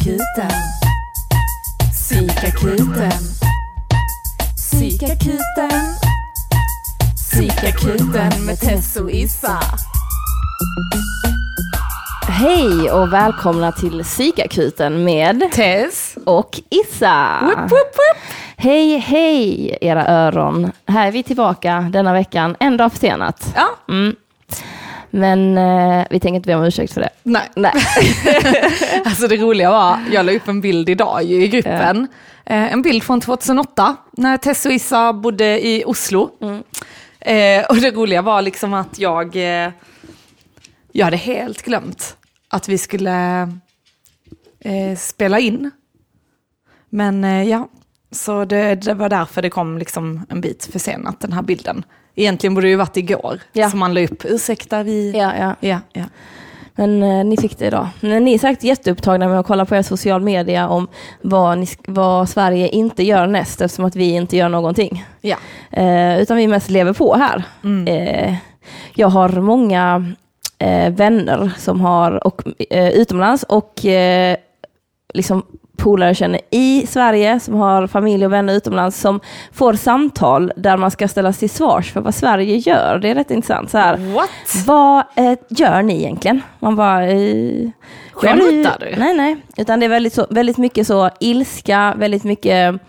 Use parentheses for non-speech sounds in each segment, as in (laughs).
Psykakuten. Psykakuten. Psykakuten. Psykakuten med Tess och Issa. Hej och välkomna till Psykakuten med Tess. och Issa. Woop, woop, woop. Hej, hej era öron. Här är vi tillbaka denna veckan, en dag försenat. Ja, Mm. Men eh, vi tänker inte be om ursäkt för det. nej. Nej. (laughs) Alltså det roliga var, jag la upp en bild idag i gruppen. Eh, en bild från 2008 när Tess och Issa bodde i Oslo. Eh, och det roliga var liksom att jag, eh, jag hade helt glömt att vi skulle eh, spela in. Men ja, så det, det var därför det kom liksom en bit försenat den här bilden. Egentligen borde det ju varit igår Ja. som man la upp, ursäkta vi... Ja, ja. Ja, ja. Men eh, ni fick det idag. Men ni är säkert jätteupptagna med att kolla på er social media om vad, ni, vad Sverige inte gör näst eftersom att vi inte gör någonting. ja. Eh, utan vi mest lever på här. Eh, jag har många eh, vänner som har, och, eh, utomlands och eh, liksom polare jag känner i Sverige som har familj och vänner utomlands som får samtal där man ska ställas till svars för vad Sverige gör. Det är rätt intressant. Så här, What? vad eh, gör ni egentligen? Man bara... Eh, Skämtar du? Nej, nej. Utan det är väldigt, så, väldigt mycket så ilska, väldigt mycket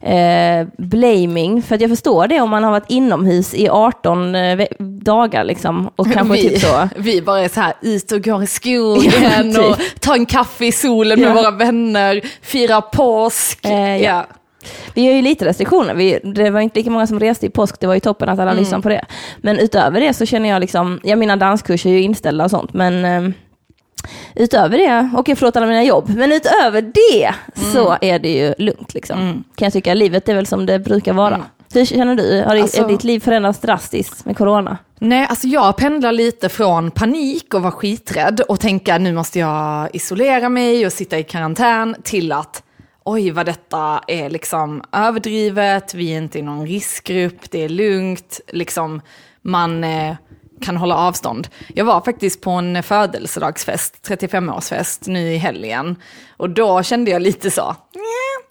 eh, blaming. För att jag förstår det om man har varit inomhus i 18 eh, dagar liksom. Och kanske vi, typ så. vi bara är så här ut och går i (laughs) Ja, skogen typ. och tar en kaffe i solen Ja. med våra vänner, firar påsk. Eh, ja. Vi har ju lite restriktioner. Vi, det var inte lika många som reste i påsk. Det var ju toppen att alla Mm. lyssnade på det. Men utöver det så känner jag liksom, ja mina danskurser är ju inställda och sånt. Men eh, utöver det, okej förlåt alla mina jobb. Men utöver det så Mm. är det ju lugnt liksom. Kan jag tycka. Livet är väl som det brukar vara. Hur känner du? Har Alltså- är ditt liv förändrats drastiskt med corona? Nej, alltså jag pendlar lite från panik och vara skiträdd och tänka nu måste jag isolera mig och sitta i karantän till att oj vad detta är liksom överdrivet, vi är inte i någon riskgrupp, det är lugnt, liksom man eh, kan hålla avstånd. Jag var faktiskt på en födelsedagsfest, 35-årsfest nu i helgen och då kände jag lite så, "Nja,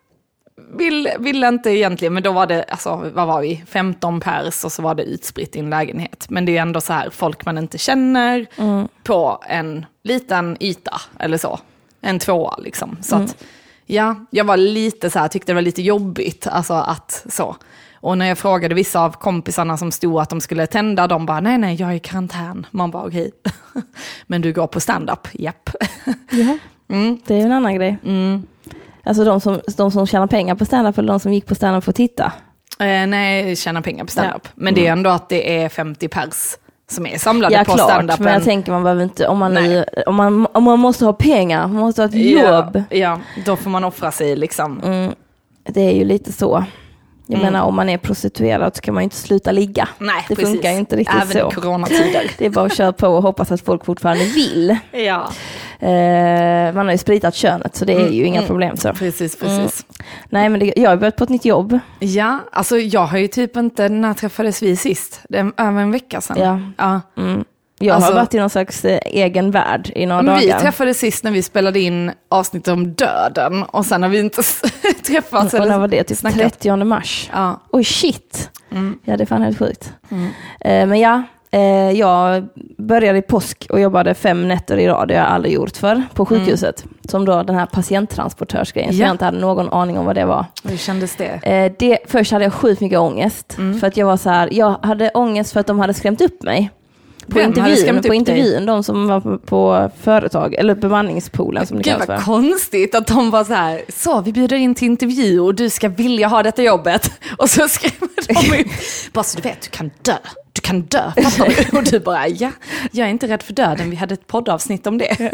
vill, ville inte egentligen, men då var det, alltså vad var vi, 15 pers och så var det utspritt i en lägenhet. Men det är ändå så här, folk man inte känner på en liten yta eller så. En tvåa liksom. Så att, ja, jag var lite så här, tyckte det var lite jobbigt, alltså att så. Och när jag frågade vissa av kompisarna som stod att de skulle tända, de bara nej, nej, jag är i karantän. Man bara okej. (laughs) Men du går på stand-up, japp. Ja. (laughs) Mm. Det är en annan grej. Alltså de som, de som tjänar pengar på standup eller de som gick på standup för att titta. Eh, nej, tjäna pengar på standup. Ja. Men det är ändå att det är 50 pers som är samlade Ja på klart, standupen. men jag tänker man behöver inte, om man, nu, om man, om man måste ha pengar, man måste ha ett ja, jobb. Ja, då får man offra sig liksom. Mm, det är ju lite så. Jag menar om man är prostituerad så kan man ju inte sluta ligga. Nej, det precis. funkar ju inte riktigt Även så. i coronatider. (laughs) Det är bara att köra på och hoppas att folk fortfarande vill. ja, Eh, man har ju spritat könet så det är ju inga mm. problem. Så. precis, precis. Nej men det, jag har börjat på ett nytt jobb. Ja, alltså jag har ju typ inte, när träffades vi sist? Det är över en vecka sedan. Ja. ja. Mm. Jag Alltså- har varit i någon slags eh, egen värld i några Men vi dagar. träffades sist när vi spelade in avsnitt om döden och sen har vi inte träffats och när var det? Typ snackat. 30 mars. Ja. Oj shit. Mm. Ja det är fan helt sjukt. Eh, men ja, eh, jag började i påsk och jobbade fem nätter i rad. Det har jag aldrig gjort för på sjukhuset. Som då den här patienttransportörsgrejen. Så Mm. Ja. jag inte hade någon aning om vad det var. Hur kändes det? Eh, det, först hade jag sjukt mycket ångest. Mm. För att jag var så här, jag hade ångest för att de hade skrämt upp mig. På intervjun, på intervjun de som var på, på företag, eller bemanningspoolen som det Gud kallas för. konstigt att de var så här, så vi bjuder in till intervju och du ska vilja ha detta jobbet. (laughs) Och så skrämmer de upp, (laughs) bara så du vet, du kan dö, du kan dö, fattar du? Och du bara, ja, jag är inte rädd för döden, vi hade ett poddavsnitt om det.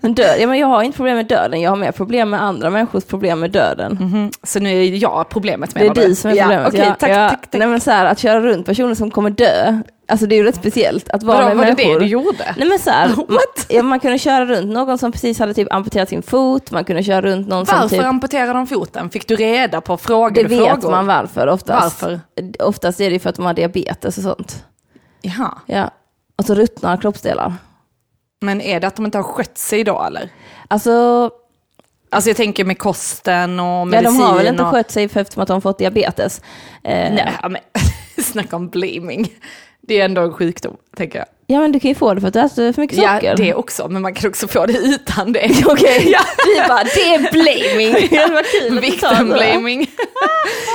Men död, ja, men jag har inte problem med döden, jag har mer problem med andra människors problem med döden. Mhm. Så nu är jag problemet Det är du? som är problemet. Ja, ja, tack, ja. tack, tack. Nej, men så här, att köra runt personer som kommer dö, alltså det är ju rätt speciellt att vara Vadå, med var det människor. det du gjorde? Nej men så här, (laughs) What? man, ja, man kunde köra runt någon som precis hade typ amputerat sin fot, man kunde köra runt någon som Varför typ... amputerade de foten? Fick du reda på frågor? Det vet frågor? man varför oftast. Varför? Oftast är det för att de har diabetes och sånt. Jaha. Ja. Och så ruttnar kroppsdelar. Men är det att de inte har skött sig då eller? Alltså, Alltså jag tänker med kosten och Ja, medicin. de har väl inte och... skött sig för eftersom att de har fått diabetes. Eh, Nej, ja, men (laughs) snacka om blaming. Det är ändå en sjukdom, tänker jag. Ja men du kan ju få det för att du äter för mycket socker. Ja, det också, men man kan också få det utan det. (laughs) Okej, (laughs) Ja. vi bara det är blaming. (laughs) det var kul Vikten så. blaming.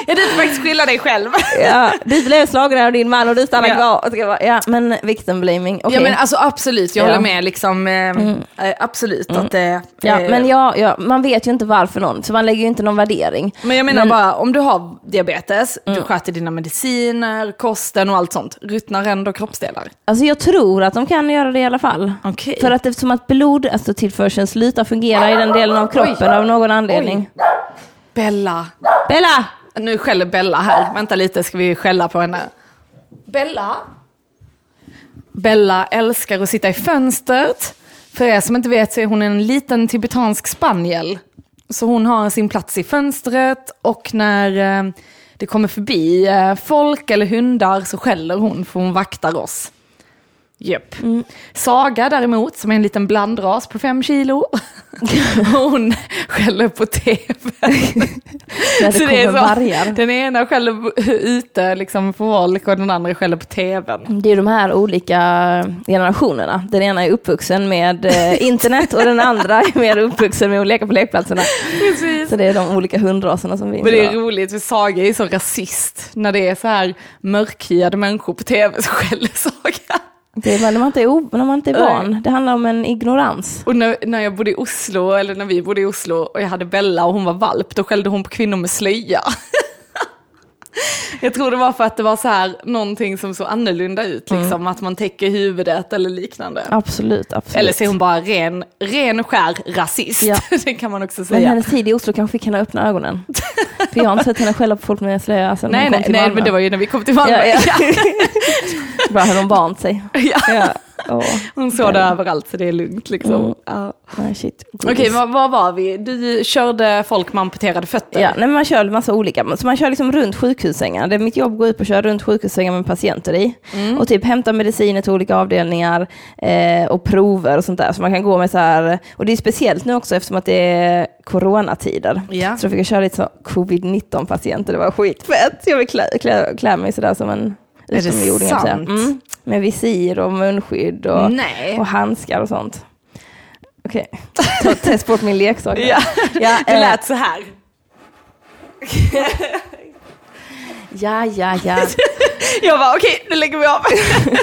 ja, du får faktiskt skylla dig själv. Ja, du blev slagen av din man och du stannar Ja. kvar. Ja, men victim blaming. okej. Ja men alltså absolut, jag Ja. håller med liksom. Eh, eh, absolut att det... Ja, eh, men ja, ja, man vet ju inte varför någon, så man lägger ju inte någon värdering. Men jag menar Men- Mm. bara, om du har diabetes, du sköter dina mediciner, kosten och allt sånt, ruttnar ändå kroppsdelar? Alltså jag tror att de kan göra det i alla fall. Okej. För att eftersom att blod, alltså tillförseln slutar fungera i den delen av kroppen av någon anledning. Bella. Bella! Nu skäller Bella här. Vänta lite, ska vi skälla på henne? Bella? Bella älskar att sitta i fönstret. För er som inte vet så är hon en liten tibetansk spaniel. Så hon har sin plats i fönstret och när eh, det kommer förbi eh, folk eller hundar så skäller hon för hon vaktar oss. Japp. Saga däremot, som är en liten blandras på fem kilo, (laughs) hon skäller på tv. (laughs) När det Så kommer är så. vargar. Den ena skäller på- ute liksom för folk och den andra skäller på tvn. Det är de här olika generationerna. Den ena är uppvuxen med eh, internet och den andra är mer uppvuxen med att leka på lekplatserna. Precis. Så det är de olika hundraserna som finns. Men det är roligt för Saga är så rasist. När det är så här mörkhyade människor på tv så skäller Saga. Det är när man inte är, när man inte är van. Det handlar om en ignorans. Och när, när jag bodde i Oslo, eller när vi bodde i Oslo och jag hade Bella och hon var valp, då skällde hon på kvinnor med slöja. (laughs) Jag tror det var för att det var så här någonting som såg annorlunda ut, liksom att man täcker huvudet eller liknande. Absolut, absolut. Eller så är hon bara ren, ren skär rasist. Ja. (laughs) det kan man också Men säga. hennes tid i Oslo kanske fick henne att öppna ögonen. (laughs) För jag har inte sett henne skälla på folk med slöja sen Nej, nej, nej, men det var ju när vi kom till Malmö. Ja, ja. (laughs) Bra, hade hon vant sig. Ja. Hon såg det överallt så det är lugnt liksom. Mm. Ja. nej, shit. Okej, vad, vad var vi? Du körde folk med amputerade fötter? Ja, nej, men man kör massa olika. Så man kör liksom runt sjukhussängar. Det är mitt jobb går ut på att köra runt sjukhussängar med patienter i. Mm. Och typ hämta mediciner till olika avdelningar eh, och prover och sånt där. Så man kan gå med så här, och det är speciellt nu också eftersom att det är coronatider. Ja. Så då fick jag köra lite så covid-19 patienter, det var skitfett. Jag vill klä, klä, klä mig sådär som en Är det sant? Mm. Med visir och munskydd och, och handskar och sånt. Okej, ta test bort min leksak. Ja, Ja, (laughs) det eh, lät så här. Ja, ja, ja. (laughs) Jag bara okej, nu lägger vi av. (laughs)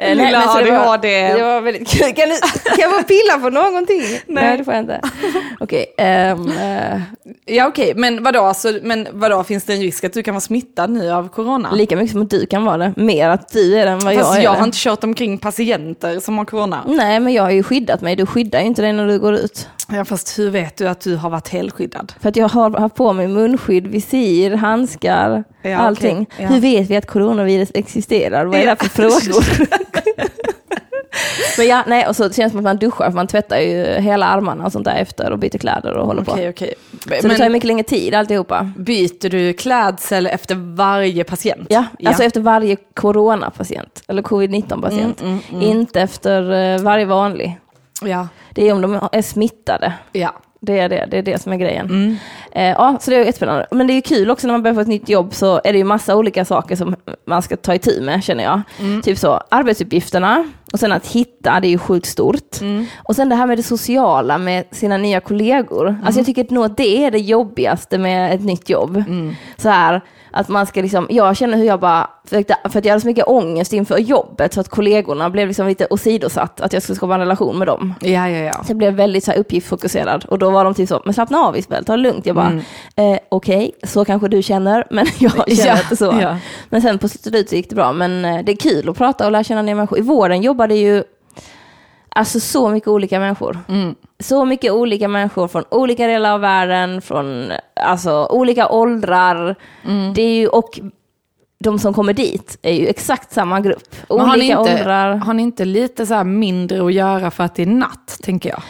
Eh, Lilla men så det var-. Det var väldigt kul. (laughs) Kan, du, kan jag få pilla på någonting? (laughs) Nej, det får jag inte. (laughs) Okej. ehm, eh, Ja okej, men vadå, alltså, men vadå, finns det en risk att du kan vara smittad nu av corona? lika mycket som att du kan vara det. Mer att du är det än vad Fast jag är jag det. har inte kört omkring patienter som har corona. Nej, men jag har ju skyddat mig. Du skyddar ju inte dig när du går ut. Ja, fast hur vet du att du har varit helskyddad? För att jag har haft på mig munskydd, visir, handskar, Ja, allting. okej, ja. Hur vet vi att coronavirus existerar? Vad är det Ja. här för frågor? (laughs) men ja, nej, och så känns det som att man duschar, för man tvättar ju hela armarna och sånt där efter och byter kläder och håller på. Okej, okej. Så det tar ju Men mycket längre tid alltihopa. byter du klädsel efter varje patient? Ja, alltså efter varje coronapatient, eller covid-19-patient. Mm, Inte efter eh, varje vanlig. ja. Det är om de är smittade. ja. Det är det, det är det som är grejen. Mm. Eh, ja, så det är jättespännande. Men det är kul också när man börjar få ett nytt jobb så är det ju massa olika saker som man ska ta itu med känner jag. Mm. Typ så, arbetsuppgifterna och sen att hitta, det är ju sjukt stort. Mm. Och sen det här med det sociala med sina nya kollegor. Mm. Alltså jag tycker nog att det är det jobbigaste med ett nytt jobb. Mm. Så här, att man ska liksom, jag känner hur jag bara, för att jag hade så mycket ångest inför jobbet så att kollegorna blev liksom lite åsidosatt, att jag skulle skapa en relation med dem. Ja, ja, ja. Så jag blev väldigt så här uppgiftsfokuserad och då var de typ så, men slappna av Isabel, ta det lugnt. Jag bara, Mm. eh, okej, så kanske du känner, men (laughs) jag känner Ja, inte så. ja. Men sen på slutet gick det bra, men eh, det är kul att prata och lära känna nya människor. I vården jobbade ju alltså så mycket olika människor. Mm. Så mycket olika människor från olika delar av världen, från alltså, olika åldrar. Mm. Det är ju, och de som kommer dit är ju exakt samma grupp. Men Olika har, inte, åldrar. har ni inte lite så här mindre att göra för att det är natt, tänker jag?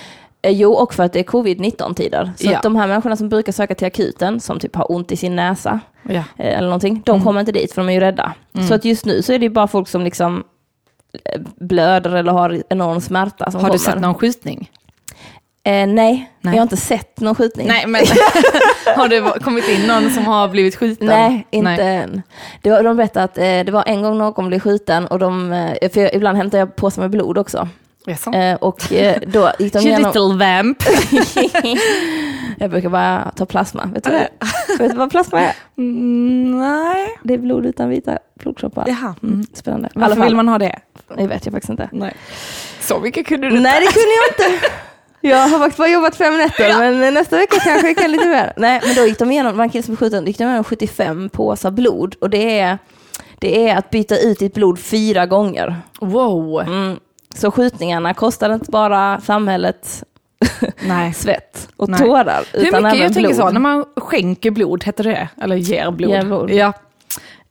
Eh, Jo, och för att det är covid-19-tider. Så Ja. de här människorna som brukar söka till akuten, som typ har ont i sin näsa Ja. eh, eller någonting, de Mm. kommer inte dit för de är ju rädda. Så att just nu så är det ju bara folk som liksom eh, blöder eller har enorm smärta som Har kommer. du sett någon skjutning? Eh, nej, Nej. jag har inte sett någon skjutning. Nej, men (laughs) har det kommit in någon som har blivit skjuten? Nej, inte än. Det var, de berättade att eh, det var en gång någon blev skjuten och de, eh, för jag, ibland hämtar jag påsar med blod också. Jaså? Eh, och eh, då gick de (laughs) igenom... little vamp. (laughs) jag brukar bara ta plasma. Vet du? Vet du vad plasma är? Mm, nej. Det är blod utan vita blodkroppar. Jaha. Mm. Spännande. Varför vill man ha det? Det vet jag faktiskt inte. Nej. Så mycket kunde du Nej, det kunde jag inte. Jag har faktiskt bara jobbat fem nätter, men nästa vecka kanske jag kan lite mer. Nej, men då gick de igenom, man kille som skjuten, gick de igenom 75 påsar blod och det är, det är att byta ut ditt blod fyra gånger. Wow. Mm. Så skjutningarna kostar inte bara samhället (laughs) Nej. svett och Nej. tårar, Hur utan mycket, även jag tänker blod. så, när man skänker blod, heter det Eller ger blod? Ger blod. Ja.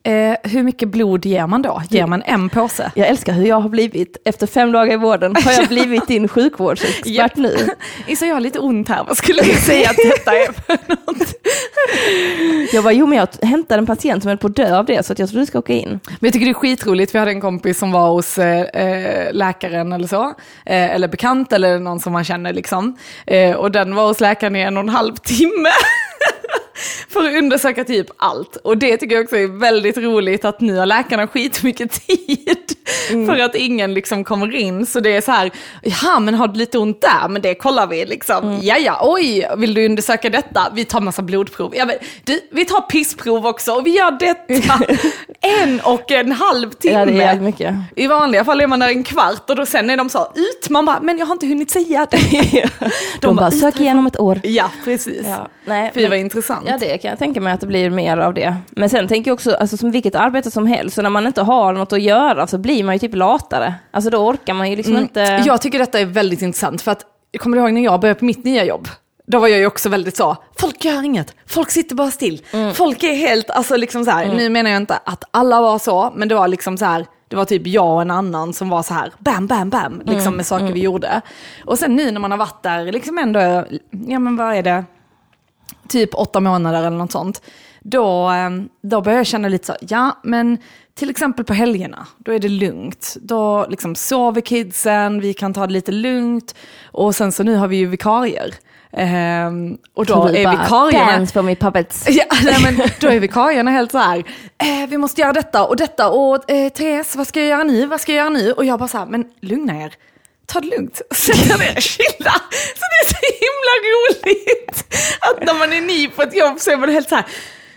Eh, hur mycket blod ger man då? Ger man en påse? Jag älskar hur jag har blivit, efter fem dagar i vården, har jag (laughs) blivit din sjukvårdsexpert nu. (laughs) Isa, jag har lite ont här, vad skulle du (laughs) säga att detta är för något? Jag var jo men jag hämtade en patient som höll på att dö av det, så att jag tror du ska åka in. Men jag tycker det är skitroligt, vi hade en kompis som var hos eh, eh, läkaren eller så, eh, eller bekant eller någon som man känner liksom. Eh, och den var hos läkaren i en och en halv timme. För att undersöka typ allt. Och det tycker jag också är väldigt roligt att nu har läkarna skitmycket (laughs) tid. För att ingen liksom kommer in. Så det är så här, ja men har du lite ont där? Men det kollar vi liksom. Ja ja, oj, vill du undersöka detta? Vi tar massa blodprov. Ja, men, du, vi tar pissprov också och vi gör detta. (laughs) en och en halv timme. Ja. I vanliga fall är man där en kvart och då sen är de så ut. Man bara, men jag har inte hunnit säga det. (laughs) De, bara, "Ut sök igenom ett år. Ja, precis. Ja, nej, Fy men- vad intressant. Ja, det kan jag tänka mig att det blir mer av det. Men sen tänker jag också, alltså som vilket arbete som helst, så när man inte har något att göra så blir man ju typ latare. Alltså då orkar man ju liksom Mm. inte... Jag tycker detta är väldigt intressant för att, kommer ihåg när jag började på mitt nya jobb? Då var jag ju också väldigt så, folk gör inget, folk sitter bara still. Mm. Folk är helt, alltså liksom så här, nu menar jag inte att alla var så, men det var liksom så här, det var typ jag och en annan som var så här, bam, bam, bam, liksom Mm. med saker vi gjorde. Och sen nu när man har varit där, liksom ändå, ja men vad är det, typ åtta månader eller något sånt, då, eh, då börjar jag känna lite så, ja men till exempel på helgerna, då är det lugnt. Då liksom sover kidsen, vi kan ta det lite lugnt och sen så nu har vi ju vikarier. Ehm, och då är vikarierna... Dance for me puppets. Ja, nej, men då är vikarierna helt så här, eh, vi måste göra detta och detta och eh, Therese, vad ska jag göra nu, vad ska jag göra nu? Och jag bara så här, men lugna er, ta det lugnt, (laughs) sätt er ner, chilla. Så det är så himla roligt att när man är ny på ett jobb så är man helt så här,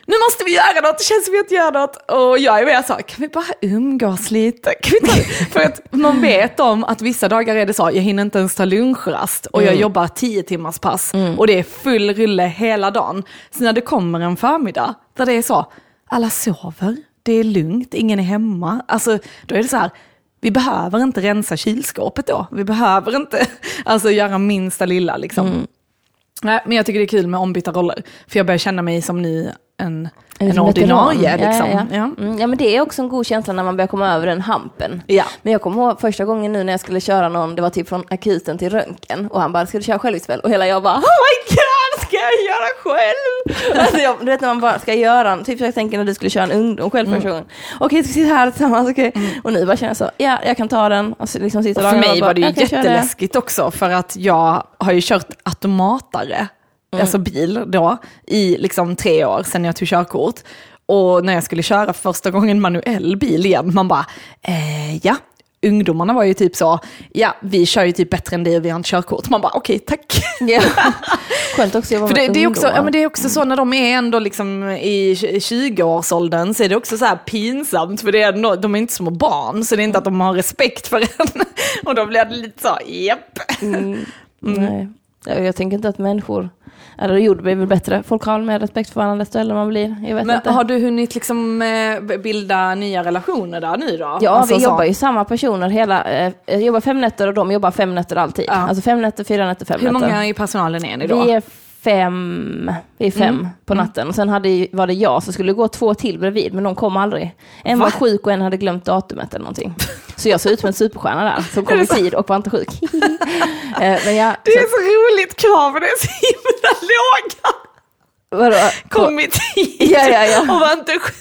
nu måste vi göra något, det känns som vi inte gör något. Och jag är mer så, kan vi bara umgås lite? Kan vi ta? (laughs) För att man vet om att vissa dagar är det så, jag hinner inte ens ta lunchrast och jag jobbar tio timmars pass och det är full rulle hela dagen. Så när det kommer en förmiddag där det är så, alla sover, det är lugnt, ingen är hemma. Alltså då är det så här, vi behöver inte rensa kylskåpet då. Vi behöver inte (laughs) alltså, göra minsta lilla liksom. Nej, men jag tycker det är kul med ombytta roller. För jag börjar känna mig som ny en, en ordinarie. Liksom. Ja, ja. Ja. Mm, ja, men det är också en god känsla när man börjar komma över den hampen. Ja. Men jag kommer ihåg första gången nu när jag skulle köra någon, det var typ från akuten till röntgen och han bara, ska du köra själv ikväll? Och hela jag bara, oh my god, jag göra själv? alltså jag, du vet när man bara ska göra, typ jag tänker när du skulle köra en ungdom själv gången. Okej, ska vi sitta här tillsammans? Okej. Och nu bara känner jag så, ja, jag kan ta den. Och liksom sitter Och för dagarna och mig bara, var det ju kan jätteläskigt också för att jag har ju kört automatare, alltså bil då, i liksom tre år sedan jag tog körkort. Och när jag skulle köra första gången manuell bil igen, man bara, eh, ja, ungdomarna var ju typ så, ja, vi kör ju typ bättre än dig och vi har inte körkort. Man bara, okej, tack. Ja. (laughs) Skönt också att För det, det, är också, ja, men det är också så när de är ändå liksom i 20-årsåldern så är det också så här pinsamt för det är ändå, de är inte små barn så det är inte att de har respekt för en. (laughs) Och då blir det lite så, japp. Nej. Jag, tänker inte att människor, eller jord blir väl bättre, folk har mer respekt för varandra desto äldre man blir. Men inte. har du hunnit liksom eh, bilda nya relationer där nu då? Ja, Alltså vi så. jobbar ju samma personer hela, eh, jag jobbar fem nätter och de jobbar fem nätter alltid. Ja. Alltså fem nätter, fyra nätter, fem Hur nätter. många i personalen är ni då? Vi är fem, vi är fem Mm. på natten. Och sen hade, var det jag, så skulle gå två till bredvid, men de kom aldrig. En Va? var sjuk och en hade glömt datumet eller någonting. Så jag såg ut som en superstjärna där, som kom i (laughs) tid och var inte sjuk. (laughs) Eh, men jag, Det är så, så roligt, kraven är så himla låga. vadå? Kom i tid Ja, ja, ja. och var inte sjuk.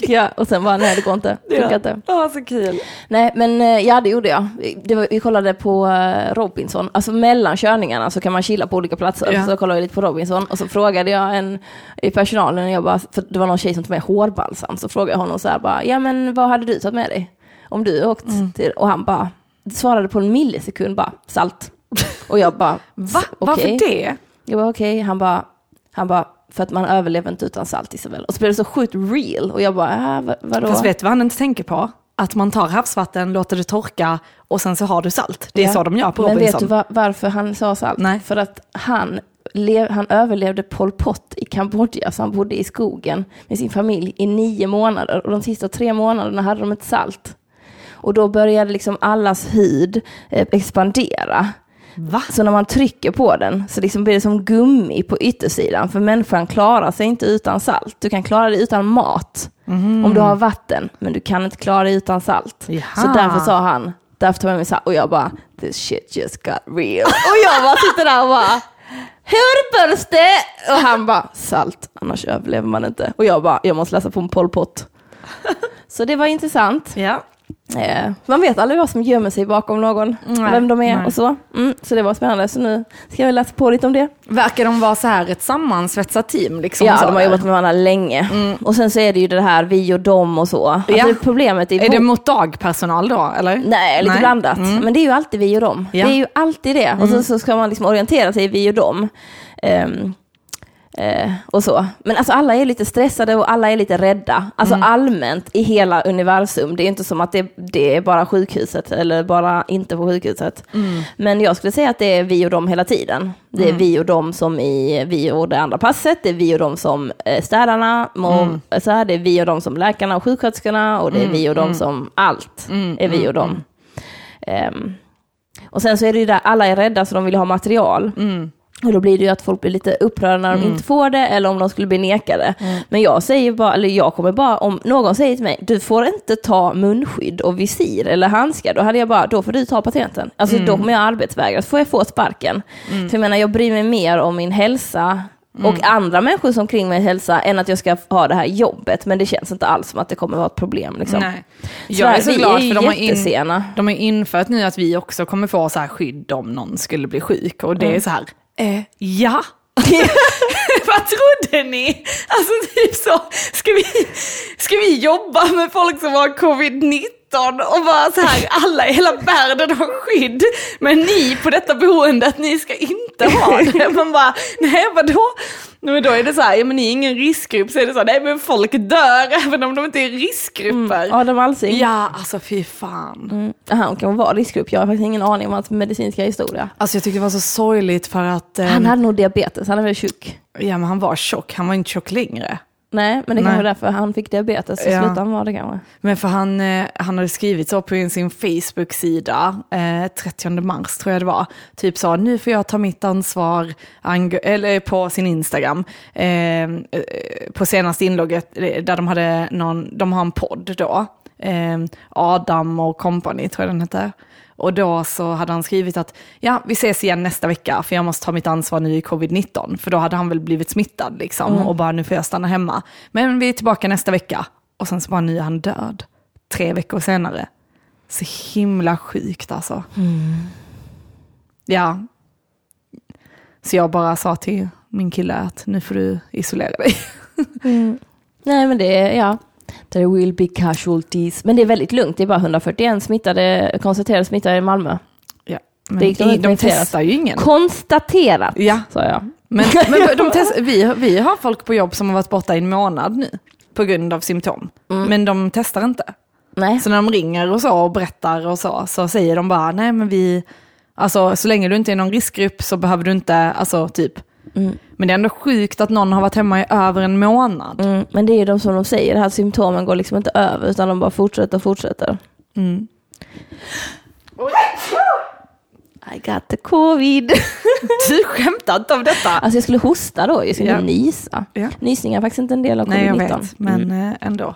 Ja, och sen bara, nej det går inte. Funkar inte. Ja, så kul. Nej, men eh, ja, det gjorde jag. Det var, vi kollade på eh, Robinson. Alltså mellan körningarna så kan man chilla på olika platser. Ja. Så kollade vi lite på Robinson och så frågade jag en i personalen, jag bara, för det var någon tjej som tog med hårbalsam, så frågade jag honom så här bara, ja men vad hade du tagit med dig? Om du åkt till, och han bara, svarade på en millisekund bara, salt. Och jag bara, (laughs) Va? okej. Varför det? Jag bara okej, han bara, han bara, för att man överlever inte utan salt Isabel. Och så blev det så sjukt real och jag bara, äh, vad, vadå? Fast vet du vad han inte tänker på? Att man tar havsvatten, låter det torka och sen så har du salt. Det är Ja. så de gör på Men Robinson. vet du va- varför han sa salt? Nej. För att han, lev, han överlevde Pol Pot i Kambodja, så han bodde i skogen med sin familj i nio månader. Och de sista tre månaderna hade de ett salt. Och då började liksom allas hud eh, expandera. Va? Så när man trycker på den så liksom blir det som gummi på yttersidan. För människan klarar sig inte utan salt. Du kan klara dig utan mat om du har vatten, men du kan inte klara dig utan salt. Jaha. Så därför sa han, därför tar jag mig salt. Och jag bara, this shit just got real. (laughs) Och jag bara sitter där och bara, hårborste! Och han bara, salt, annars överlever man inte. Och jag bara, jag måste läsa på en Pol Pot. (laughs) Så det var intressant. Ja. Eh, man vet aldrig vad som gömmer sig bakom någon, Nej, vem de är nej. och så. Mm, så det var spännande. Så nu ska jag läsa på lite om det. Verkar de vara så här ett sammansvetsat team? Liksom, ja, de har jobbat med varandra länge. Och sen så är det ju det här vi och dem och så. Alltså Ja. problemet i Är det mot dagpersonal då, eller? Nej, lite Nej. blandat. Mm. Men det är ju alltid vi och dem. Ja. Mm. Det är ju alltid det. Och så, så ska man liksom orientera sig i vi och dem. Ehm, eh, och så. Men alltså alla är lite stressade och alla är lite rädda. Alltså Mm. allmänt i hela universum. Det är inte som att det, det är bara sjukhuset eller bara inte på sjukhuset. Mm. Men jag skulle säga att det är vi och dem hela tiden. Det är Mm. vi och dem som i vi och det andra passet. Det är vi och dem som eh, städarna. må- Mm. Så här, det är vi och dem som läkarna och sjuksköterskorna. Och det är vi och dem som allt Mm, är vi och dem. Ehm, och sen så är det ju där, alla är rädda så de vill ha material. Mm. Och då blir det ju att folk blir lite upprörda när de inte får det eller om de skulle bli nekade. Men jag säger bara, eller jag kommer bara, om någon säger till mig, du får inte ta munskydd och visir eller handskar, då hade jag bara, då får du ta patenten. Alltså då kommer jag arbetsvägra, så får jag få sparken. För jag menar, jag bryr mig mer om min hälsa och andra människor som kring mig hälsa än att jag ska ha det här jobbet. Men det känns inte alls som att det kommer vara ett problem. Liksom. Nej. Så Jag är så vi glad är för de har, in, de har infört nu att vi också kommer få så här skydd om någon skulle bli sjuk. Och det Mm. är så här, eh, ja. (laughs) Vad trodde ni? Alltså typ så, ska vi, ska vi jobba med folk som har covid-19 och bara så här, alla i hela världen har skydd, men ni på detta boendet, ni ska inte ha det. Man bara, nej vadå? Men då är det så här, ja men ni är ingen riskgrupp, så är det så här, nej men folk dör (laughs) även om de inte är riskgrupper. Adam Alsing. Ja, alltså fy fan. Mm. Han kan vara riskgrupp, jag har faktiskt ingen aning om hans medicinska historia. Alltså jag tyckte det var så sorgligt för att, eh, Han hade nog diabetes, han är väl tjock. ja men han var tjock, han var inte tjock längre. Nej, men det kanske är därför han fick diabetes, så Ja. slutade han vara det kanske. Men för han, eh, han hade skrivit så på sin Facebook-sida, eh, 30 mars tror jag det var, typ sa nu får jag ta mitt ansvar, eller på sin Instagram, eh, eh, på senaste inlogget eh, där de hade någon, de har en podd då, eh, Adam och company tror jag den heter. Och då så hade han skrivit att ja, vi ses igen nästa vecka för jag måste ta mitt ansvar nu i covid-19. För då hade han väl blivit smittad liksom och bara nu får jag stanna hemma. Men vi är tillbaka nästa vecka. Och sen så bara nu är han död. Tre veckor senare. Så himla sjukt alltså. Ja. Så jag bara sa till min kille att nu får du isolera dig. (laughs) Nej, men det ja. There will be casualties. Men det är väldigt lugnt, det är bara 141 smittade, konstaterade smittade i Malmö. Ja. Det Men gick de de testar ju ingen. Konstaterat, Ja. sa jag. Men, men de (laughs) test, vi, vi har folk på jobb som har varit borta i en månad nu på grund av symptom. Men de testar inte. Nej. Så när de ringer och så och berättar och så, så säger de bara nej men vi, alltså så länge du inte är någon riskgrupp så behöver du inte, alltså typ. Men det är ändå sjukt att någon har varit hemma i över en månad. Mm, men det är ju de som de säger, det här symptomen går liksom inte över utan de bara fortsätter och fortsätter. I got the covid. (laughs) Du skämtar inte om detta? Alltså jag skulle hosta då, jag skulle Ja. nysa. Ja. Nysning är faktiskt inte en del av Nej jag covid-19. vet, men Mm. eh, ändå.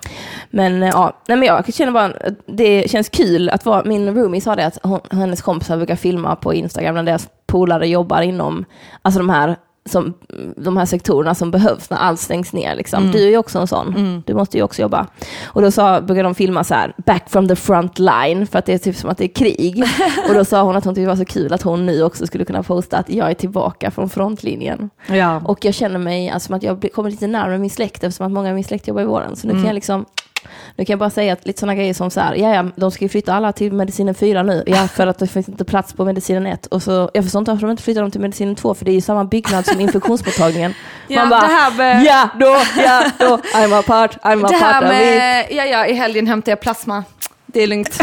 Men eh, ja, nej men jag känner bara, det känns kul att vara, min roomie sa det att hon, hennes kompisar brukar filma på Instagram när deras polare jobbar inom, alltså de här som, de här sektorerna som behövs när allt stängs ner. Liksom. Du är ju också en sån. Du måste ju också jobba. Och då sa, brukade de filma så här, back from the front line, för att det är typ som att det är krig. (laughs) och då sa hon att hon tyckte det var så kul att hon nu också skulle kunna posta att jag är tillbaka från frontlinjen. Ja. Och jag känner mig alltså, att jag kommer lite närmare min släkt eftersom att många av min släkt jobbar i vården. Så nu kan jag liksom nu kan jag bara säga att lite sådana grejer som så här, ja, ja, de ska ju flytta alla till medicinen 4 nu, ja, (laughs) för att det finns inte plats på medicinen 1. Och så, jag förstår inte varför de inte flyttar dem till medicinen 2, för det är ju samma byggnad som (laughs) infektionsmottagningen. Ja, det här med- ja, då, ja, då, I'm a part, I'm a Det här part it. med, ja ja, i helgen hämtade jag plasma. Det är lugnt. (laughs)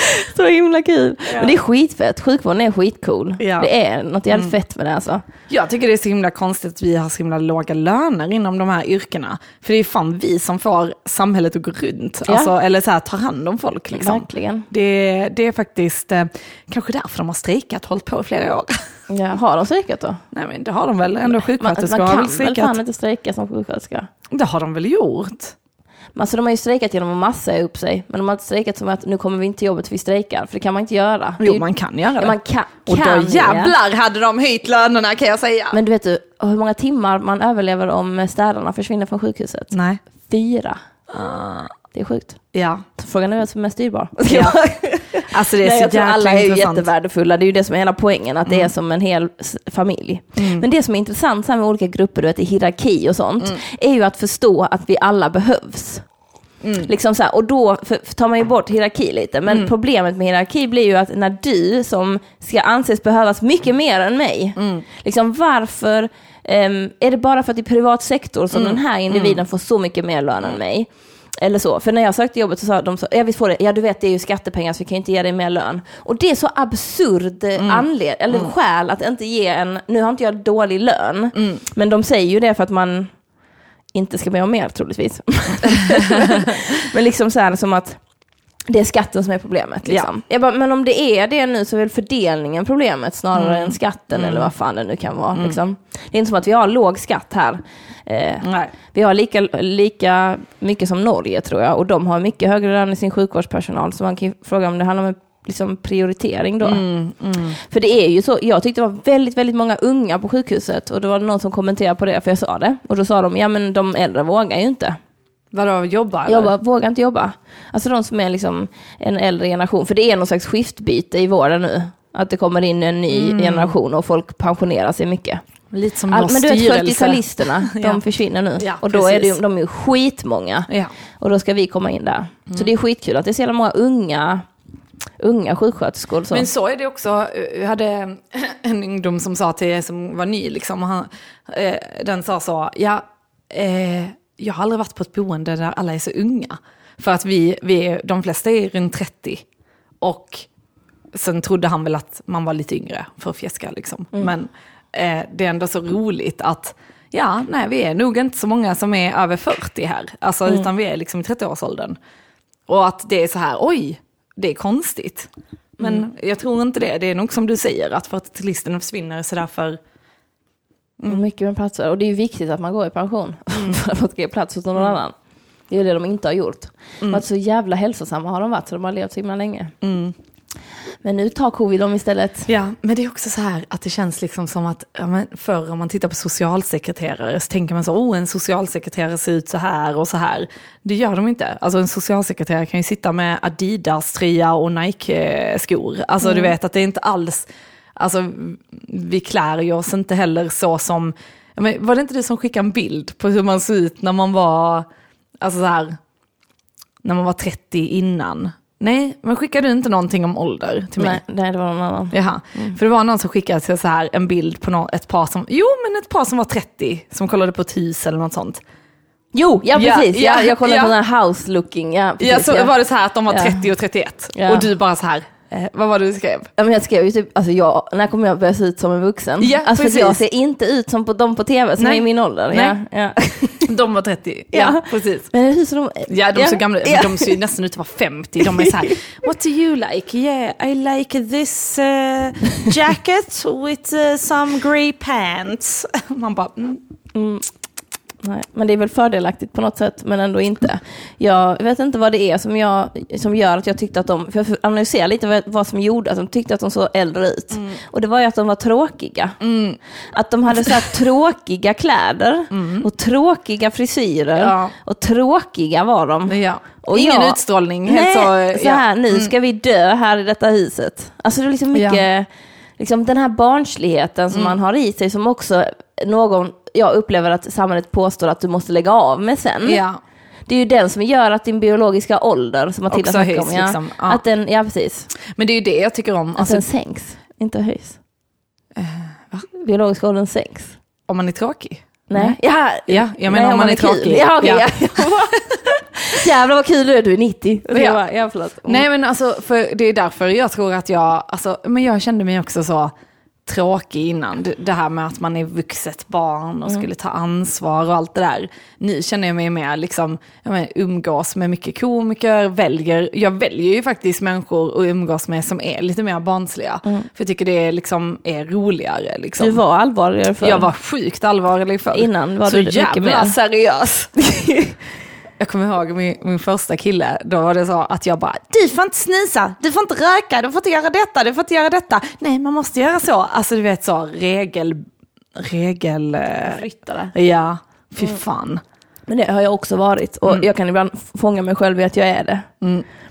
(laughs) Så himla kul. Men det är skitfett, sjukvården är skitcool. Ja. Det är något jävligt fett med det alltså. Jag tycker det är så himla konstigt att vi har så himla låga löner inom de här yrkena. För det är fan vi som får samhället att gå runt. Ja. Alltså, eller så här, tar hand om folk. Liksom. Verkligen. Det, det är faktiskt eh, kanske därför de har strejkat, hållit på i flera år. (laughs) Ja, har de strejkat då? Nej men det har de väl, ändå Man, sjuksköterskor man har kan väl väl strejkat. fan inte strejka som sjuksköterska? Det har de väl gjort? Alltså de har ju strejkat genom att massa upp sig, men de har inte strejkat som att nu kommer vi inte till jobbet vi strejkar, för det kan man inte göra. Det Jo ju- man kan göra det. ja, man kan, Och kan då det. jävlar hade de höjt lönerna kan jag säga. Men du vet du, hur många timmar man överlever om städarna försvinner från sjukhuset? Nej. Fyra. Det är sjukt. Ja. Så frågan är vem som är styrbar. (laughs) ja. Alltså det är (laughs) Nej, så jag tror alla är ju jättevärdefulla, det är ju det som är hela poängen, att det Mm. är som en hel familj. Men det som är intressant med olika grupper, du vet, i hierarki och sånt, Mm. är ju att förstå att vi alla behövs. Mm. Liksom så här, och då för, för tar man ju bort hierarki lite, men Mm. problemet med hierarki blir ju att när du som ska anses behövas mycket mer än mig, Mm. liksom varför ehm, är det bara för att i privat sektor som Mm. den här individen får så mycket mer lön än mig? Eller så. För när jag sökte jobbet så sa de så, ja visst får det, ja du vet det är ju skattepengar så vi kan inte ge dig mer lön. Och det är så absurd mm. anled- eller skäl att inte ge en, nu har inte jag dålig lön, men de säger ju det för att man inte ska be om mer troligtvis. (laughs) (laughs) men liksom så här som att det är skatten som är problemet. Liksom. Jag bara, men om det är det nu så är väl fördelningen problemet snarare än skatten eller vad fan det nu kan vara. Liksom. Det är inte som att vi har låg skatt här. Eh, Nej. vi har lika, lika mycket som Norge tror jag och de har mycket högre lön i sin sjukvårdspersonal så man kan ju fråga om det handlar om liksom, prioritering då. För det är ju så, jag tyckte det var väldigt, väldigt många unga på sjukhuset och då var det någon som kommenterade på det för jag sa det och då sa de, ja men de äldre vågar ju inte. Vadå, jobba eller? Jag bara, vågar inte jobba. Alltså de som är liksom en äldre generation, för det är någon slags skiftbyte i vården nu. Att det kommer in en ny generation och folk pensionerar sig mycket. Lite som All, men du vet styrelse. 40-talisterna, (laughs) de Ja. försvinner nu. Ja, och då är det, ju- precis. de är ju skitmånga. Ja. Och då ska vi komma in där. Så det är skitkul att det är så jävla många unga, unga sjuksköterskor. Så. Men så är det också, jag hade (clears throat) en ungdom som sa till som var ny, liksom, och han, eh, den sa så, ja, eh, jag har aldrig varit på ett boende där alla är så unga. För att vi, vi är, de flesta är runt 30. Och sen trodde han väl att man var lite yngre för att fjäska liksom. Men eh, det är ändå så roligt att, ja, nej, vi är nog inte så många som är över 40 här. Alltså, utan vi är liksom i 30-årsåldern. Och att det är så här, oj, det är konstigt. Men jag tror inte det. Det är nog som du säger, att 40-talisterna försvinner så därför... Mm. Mycket med platser. Och det är ju viktigt att man går i pension (laughs) för att ge plats hos någon annan. Det är det de inte har gjort. Mm. Att så jävla hälsosamma har de varit så de har levt så himla länge. Men nu tar covid dem istället. Ja, men det är också så här att det känns liksom som att ja, förr om man tittar på socialsekreterare så tänker man så, oh en socialsekreterare ser ut så här och så här. Det gör de inte. Alltså en socialsekreterare kan ju sitta med Adidas-tröja och Nike-skor. Alltså du vet att det är inte alls, alltså vi klär ju oss inte heller så som, men var det inte du som skickade en bild på hur man såg ut när man var, alltså så här, när man var 30 innan? Nej, men skickade du inte någonting om ålder till mig? Nej, nej, det var någon annan. Jaha, för det var någon som skickade till så här en bild på nå- ett par som, jo men ett par som var 30, som kollade på ett hus eller något sånt. Jo, ja precis. ja, Ja, jag kollade ja. på den här house looking. Ja, precis, ja, så var det så här att de var Ja. 30 och 31. Ja. Och du bara så här, eh, vad var det du skrev? Ja, men jag skrev ju typ, alltså jag, när kommer jag börja se ut som en vuxen? Ja, alltså för precis. jag ser inte ut som på de på tv som Nej. är i min ålder. Nej. Ja, ja. (laughs) De var 30, ja, Ja. precis. Men hur ser de Ja, de är så gamla, Ja. de ser ju nästan ut att vara 50. De är så här, (laughs) what do you like? Yeah, I like this uh, jacket with uh, some grey pants. (laughs) Man bara, mm. Nej, men det är väl fördelaktigt på något sätt, men ändå inte. Jag vet inte vad det är som, jag, som gör att jag tyckte att de, för jag analyserar lite vad, vad som gjorde att de tyckte att de såg äldre ut. Mm. Och det var ju att de var tråkiga. Att de hade så (laughs) tråkiga kläder och tråkiga frisyrer. Mm. Ja. Och tråkiga var de. Ja. Och Ingen jag- utstrålning. Nej, så, så, ja. Mm. här, nu ska vi dö här i detta huset. Alltså det är liksom mycket, liksom den här barnsligheten Mm. som man har i sig som också någon, jag upplever att samhället påstår att du måste lägga av med sen. Ja. Det är ju den som gör att din biologiska ålder, som Matilda snackade om, ja, liksom. Ja. att den, ja precis, Men det är ju det jag tycker om. att Alltså, den sänks, inte höjs. Eh, Biologiska åldern sänks. om man är tråkig. Nej, ja, Ja, jag menar nej, om man är kul. tråkig. Ja, okej, Ja. ja. (laughs) Jävlar vad kul du är, du är 90. Och Ja. bara, ja, förlåt. Mm. Nej men alltså, för det är därför jag tror att jag, alltså, men jag kände mig också så tråkig innan. Det- här med att man är vuxet barn och skulle ta ansvar och allt det där. Nu känner jag mig mer liksom, jag menar, umgås med mycket komiker, väljer, jag väljer ju faktiskt människor att umgås med som är lite mer barnsliga. För jag tycker det är, liksom, är roligare. Liksom. Du var allvarligare för Jag var sjukt allvarlig för. Innan var så du mycket jävla mer. seriös. (laughs) jag kommer ihåg min, min första kille, då var det så att jag bara, du får inte snisa, du får inte röka, du får inte göra detta, du får inte göra detta. Nej, man måste göra så. Alltså du vet så, regel, regel... eh, Ryttare. Ja, fy Mm. fan. Men det har jag också varit och jag kan ibland fånga mig själv i att jag är det.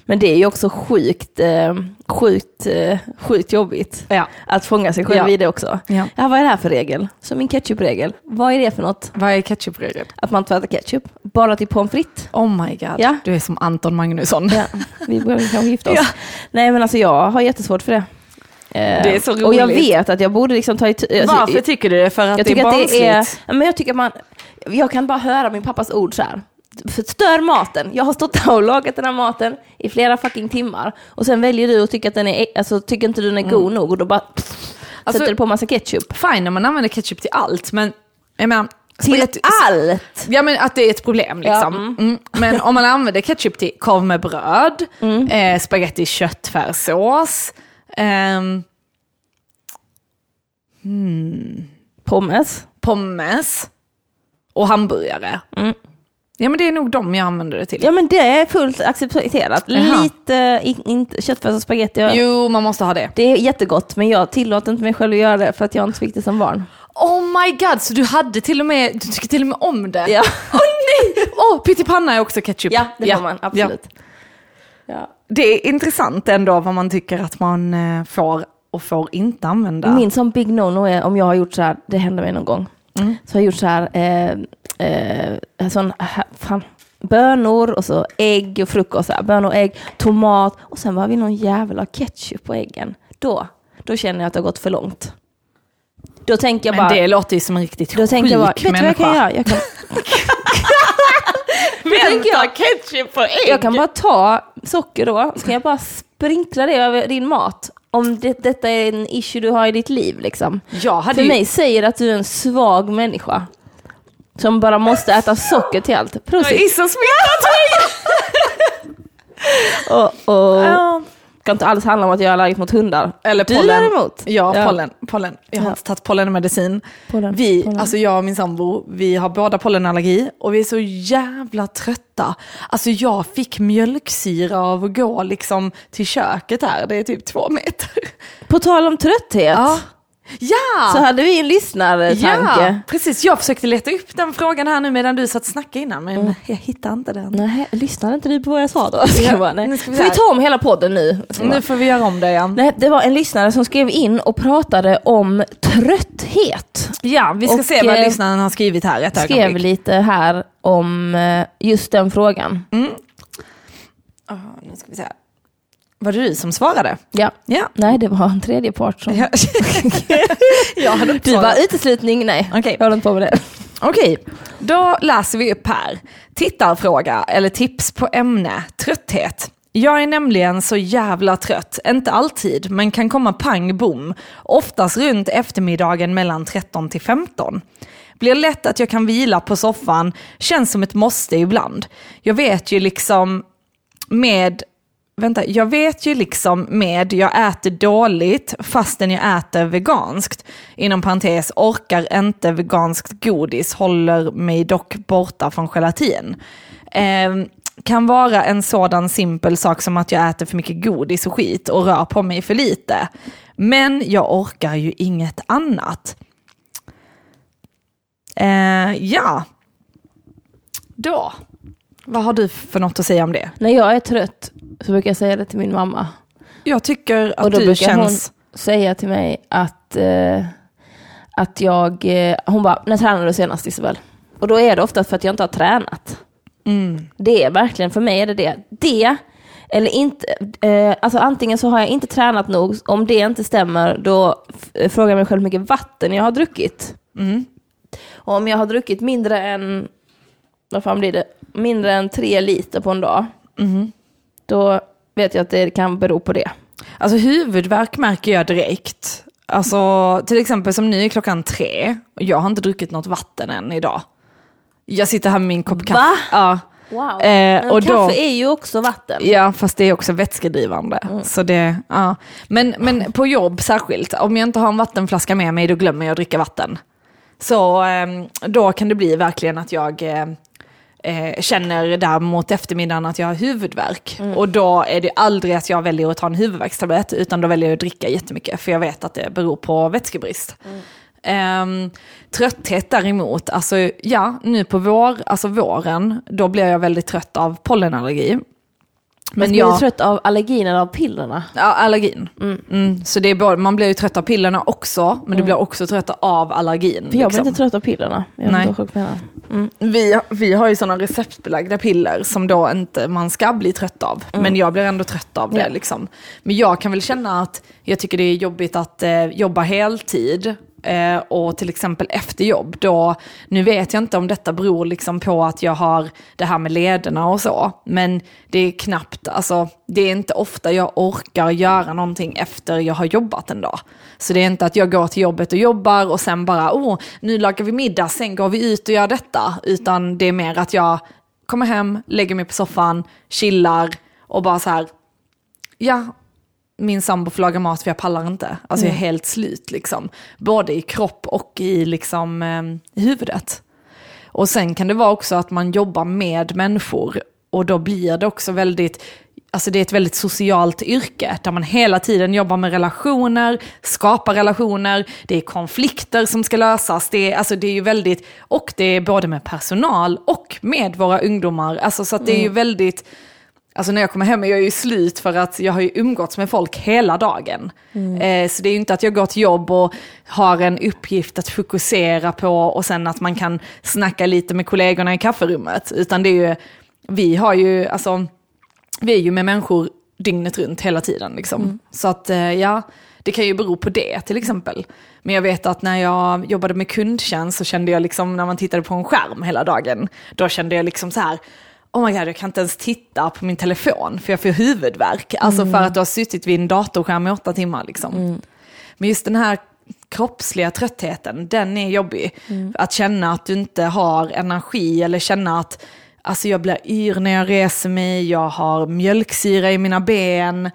Men det är ju också sjukt, eh, sjukt, eh, sjukt jobbigt Ja. att fånga sig själv Ja. i det också. Ja. Ja, vad är det här för regel? Som min ketchupregel. Vad är det för något? Vad är ketchupregel? Att man inte får äta ketchup? Bara till pommes frites? Oh my god, Ja. du är som Anton Magnusson. Ja, vi börjar kanske gifta oss. (laughs) Nej men alltså jag har jättesvårt för det. Eh, Det är så Och jag roligt. vet att jag borde liksom ta itu... alltså, Varför tycker du det? För att det är tycker att barnsligt? det är, men jag tycker att man, jag kan bara höra min pappas ord så här. Förstör maten. Jag har stått där och lagat den här maten i flera fucking timmar. Och sen väljer du och tycker att den är, alltså tycker inte den är god nog och då bara pff, Alltså- sätter du på massa ketchup. Fine när man använder ketchup till allt, men jag menar, Till spagetti- allt! Ja men att det är ett problem Ja, liksom. mm. Mm. Men om man använder ketchup till korv med bröd, Mm. eh, spaghetti köttfärssås, ehm, Pommes. pommes och hamburgare. Ja men det är nog de jag använder det till. Ja men det är fullt accepterat. Jaha. Lite, in, köttfärs och spagetti. Jo, man måste ha det. Det är jättegott men jag tillåter inte mig själv att göra det för att jag inte fick det som barn. Oh my god, så du hade till och med, du tycker till och med om det? Ja. (laughs) Åh nej! Åh, pyttipanna är också ketchup. Ja, det Ja, får man ja. absolut. Ja. Det är intressant ändå vad man tycker att man eh, får och får inte använda. Min som big no-no är om jag har gjort så här, det hände mig någon gång, Mm. så har jag gjort så här, eh, eh, sån, fan, bönor och så ägg och frukost, så här, bönor, ägg, tomat och sen var vi någon jävla ketchup på äggen. Då, då känner jag att det har gått för långt. Då tänker jag Men bara, det låter ju som en riktigt då tänker jag bara, vet sjuk du vad jag kan människa. göra? Jag kan, (laughs) tänker jag- ketchup på ägg! jag kan bara ta socker då, så kan jag bara sprinkla det över din mat. Om det, detta är en issue du har i ditt liv liksom. jag För ju... mig säger att du är en svag människa. Som bara måste äta socker till allt. Prosit! Issa smittat (laughs) Och, och Ja. Kan inte alls handla om att jag är allergisk mot hundar. Eller Du pollen. däremot. Ja, Ja. pollen. pollen. Jag har Ja. inte tagit pollenmedicin. Pollen, Vi, pollen. alltså jag och min sambo, vi har båda pollenallergi och vi är så jävla trötta. Alltså jag fick mjölksyra av att gå liksom till köket här, det är typ två meter. På tal om trötthet, Ja! Ja! så hade vi en lyssnartanke. ja, precis. Jag försökte leta upp den frågan här nu medan du satt och snackade innan, men Mm. jag hittade inte den. Nej, lyssnade inte du på vad jag sa då? Ska Ja, bara, nej. nu ska vi vi ta om hela podden nu? Jag bara. Nu får vi göra om det igen. Nej, det var en lyssnare som skrev in och pratade om trötthet. Ja, vi ska Och, se vad eh, lyssnaren har skrivit här ett Skrev ögonblick. lite här om eh, just den frågan. Ah, nu ska vi se. Var det du som svarade? Ja. Ja. Nej, det var en tredje part som... Ja. (laughs) jag hade Du var uteslutning, nej. Okej. Jag håller inte på med det. Okej, då läser vi upp här. Tittarfråga eller tips på ämne, trötthet. Jag är nämligen så jävla trött, inte alltid, men kan komma pang bom. Oftast runt eftermiddagen mellan 13 till 15. Blir lätt att jag kan vila på soffan, känns som ett måste ibland. Jag vet ju liksom med vänta, jag vet ju liksom med jag äter dåligt fastän jag äter veganskt. Inom parentes, orkar inte veganskt godis, håller mig dock borta från gelatin. Eh, kan vara en sådan simpel sak som att jag äter för mycket godis och skit och rör på mig för lite. Men jag orkar ju inget annat. Eh, ja, då. Vad har du för något att säga om det? När jag är trött så brukar jag säga det till min mamma. Jag tycker att Och då du brukar känns... hon säga till mig att, eh, att jag... Eh, hon bara, när tränade du senast Isabel? Och då är det ofta för att jag inte har tränat. Mm. Det är verkligen, för mig är det det. Det, eller inte, eh, alltså antingen så har jag inte tränat nog, om det inte stämmer då f- frågar jag mig själv hur mycket vatten jag har druckit. Mm. Och om jag har druckit mindre än, vad fan blir det, mindre än tre liter på en dag, Mm. Då vet jag att det kan bero på det. Alltså huvudvärk märker jag direkt. Alltså till exempel som nu är klockan tre och jag har inte druckit något vatten än idag. Jag sitter här med min kopp kaffe. Va? Ja. Wow. Eh, och kaffe då- är ju också vatten. Ja, fast det är också vätskedrivande. Så det, ja. men, men på jobb särskilt, om jag inte har en vattenflaska med mig då glömmer jag att dricka vatten. Så eh, då kan det bli verkligen att jag eh, eh, känner där mot eftermiddagen att jag har huvudvärk. Och då är det aldrig att jag väljer att ta en huvudvärkstablett utan då väljer jag att dricka jättemycket för jag vet att det beror på vätskebrist. Ehm, trötthet däremot, alltså ja, nu på vår, alltså våren, då blir jag väldigt trött av pollenallergi. Men jag är trött av allergin eller av pillerna. Ja, allergin. Mm. Så det är både, man blir ju trött av pillerna också, men du blir också trött av allergin. Mm. För jag blir liksom. inte trött av pillerna. Jag Nej. Mm. vi, vi har ju sådana receptbelagda piller som då inte man ska bli trött av. Men jag blir ändå trött av det. Ja. Liksom. Men jag kan väl känna att jag tycker det är jobbigt att eh, jobba heltid. Eh, och till exempel efter jobb, då, nu vet jag inte om detta beror liksom på att jag har det här med lederna och så, men det är knappt, alltså det är inte ofta jag orkar göra någonting efter jag har jobbat en dag. Så det är inte att jag går till jobbet och jobbar och sen bara, oh, nu lagar vi middag, sen går vi ut och gör detta, utan det är mer att jag kommer hem, lägger mig på soffan, chillar och bara så här, ja, min sambo får laga mat för jag pallar inte. Alltså jag är helt slut liksom. Både i kropp och i liksom eh, huvudet. Och sen kan det vara också att man jobbar med människor och då blir det också väldigt, alltså det är ett väldigt socialt yrke där man hela tiden jobbar med relationer, skapar relationer, det är konflikter som ska lösas, det är, alltså det är ju väldigt, och det är både med personal och med våra ungdomar, alltså så att det är ju väldigt, Alltså när jag kommer hem är jag ju slut för att jag har ju umgåtts med folk hela dagen. Eh, så det är ju inte att jag går till jobb och har en uppgift att fokusera på och sen att man kan snacka lite med kollegorna i kafferummet. Utan det är ju, vi har ju, alltså, vi är ju med människor dygnet runt hela tiden liksom. Så att eh, ja, det kan ju bero på det till exempel. Men jag vet att när jag jobbade med kundtjänst så kände jag liksom, när man tittade på en skärm hela dagen, då kände jag liksom så här, oh my god, jag kan inte ens titta på min telefon för jag får huvudvärk. Alltså för att du har suttit vid en datorskärm i åtta timmar liksom. Men just den här kroppsliga tröttheten, den är jobbig. Att känna att du inte har energi eller känna att alltså jag blir yr när jag reser mig, jag har mjölksyra i mina ben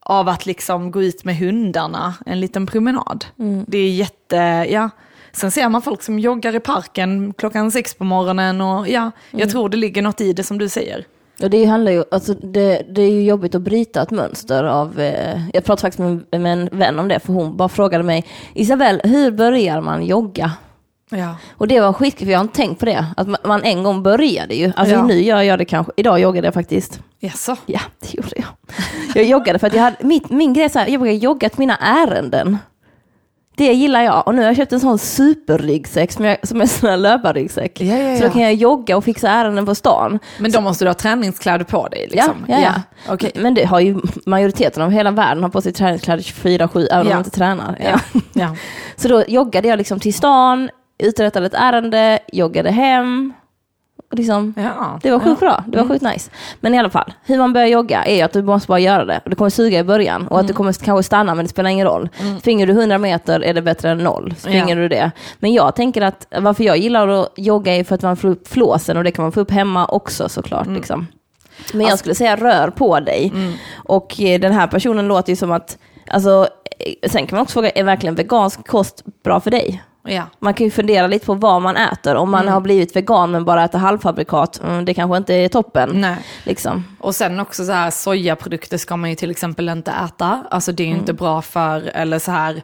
av att liksom gå ut med hundarna en liten promenad. Det är jätte, ja. Sen ser man folk som joggar i parken klockan sex på morgonen och ja, jag tror det ligger något i det som du säger. Och det handlar ju, alltså det, det är ju jobbigt att bryta ett mönster av, eh, jag pratade faktiskt med, med en vän om det, för hon bara frågade mig, Isabel, hur börjar man jogga? Ja. Och det var skitkul, för jag har inte tänkt på det, att man, man en gång började ju. Alltså Ja. nu gör jag det kanske, idag joggade jag faktiskt. Jaså? Ja, det gjorde jag. Jag joggade för att jag hade, mitt, min grej är så här, jag brukar jogga till mina ärenden. Det gillar jag. Och nu har jag köpt en sån superryggsäck som, jag, som är en sån här löparryggsäck. Ja, ja, Så ja. då kan jag jogga och fixa ärenden på stan. Men då måste du ha träningskläder på dig liksom? Ja, ja, ja. Okej. Men det har ju majoriteten av hela världen har på sig träningskläder 24-7, även om de inte tränar. (laughs) Så då joggade jag liksom till stan, uträttade ett ärende, joggade hem. Liksom, ja. det var sjukt ja. bra, det var sjukt nice. Men i alla fall, hur man börjar jogga är att du måste bara göra det. Och det kommer suga i början och att du kommer kanske stanna men det spelar ingen roll. Springer du 100 meter är det bättre än noll. Springer Ja. du det. Men jag tänker att varför jag gillar att jogga är för att man får upp flåsen och det kan man få upp hemma också såklart. Liksom. Men jag skulle säga rör på dig. Och eh, den här personen låter ju som att, alltså, eh, sen kan man också fråga, är verkligen vegansk kost bra för dig? Ja. Man kan ju fundera lite på vad man äter. Om man har blivit vegan men bara äter halvfabrikat, mm, det kanske inte är toppen. Nej. Liksom. Och sen också så här, sojaprodukter ska man ju till exempel inte äta. Alltså det är ju inte bra för, eller så här,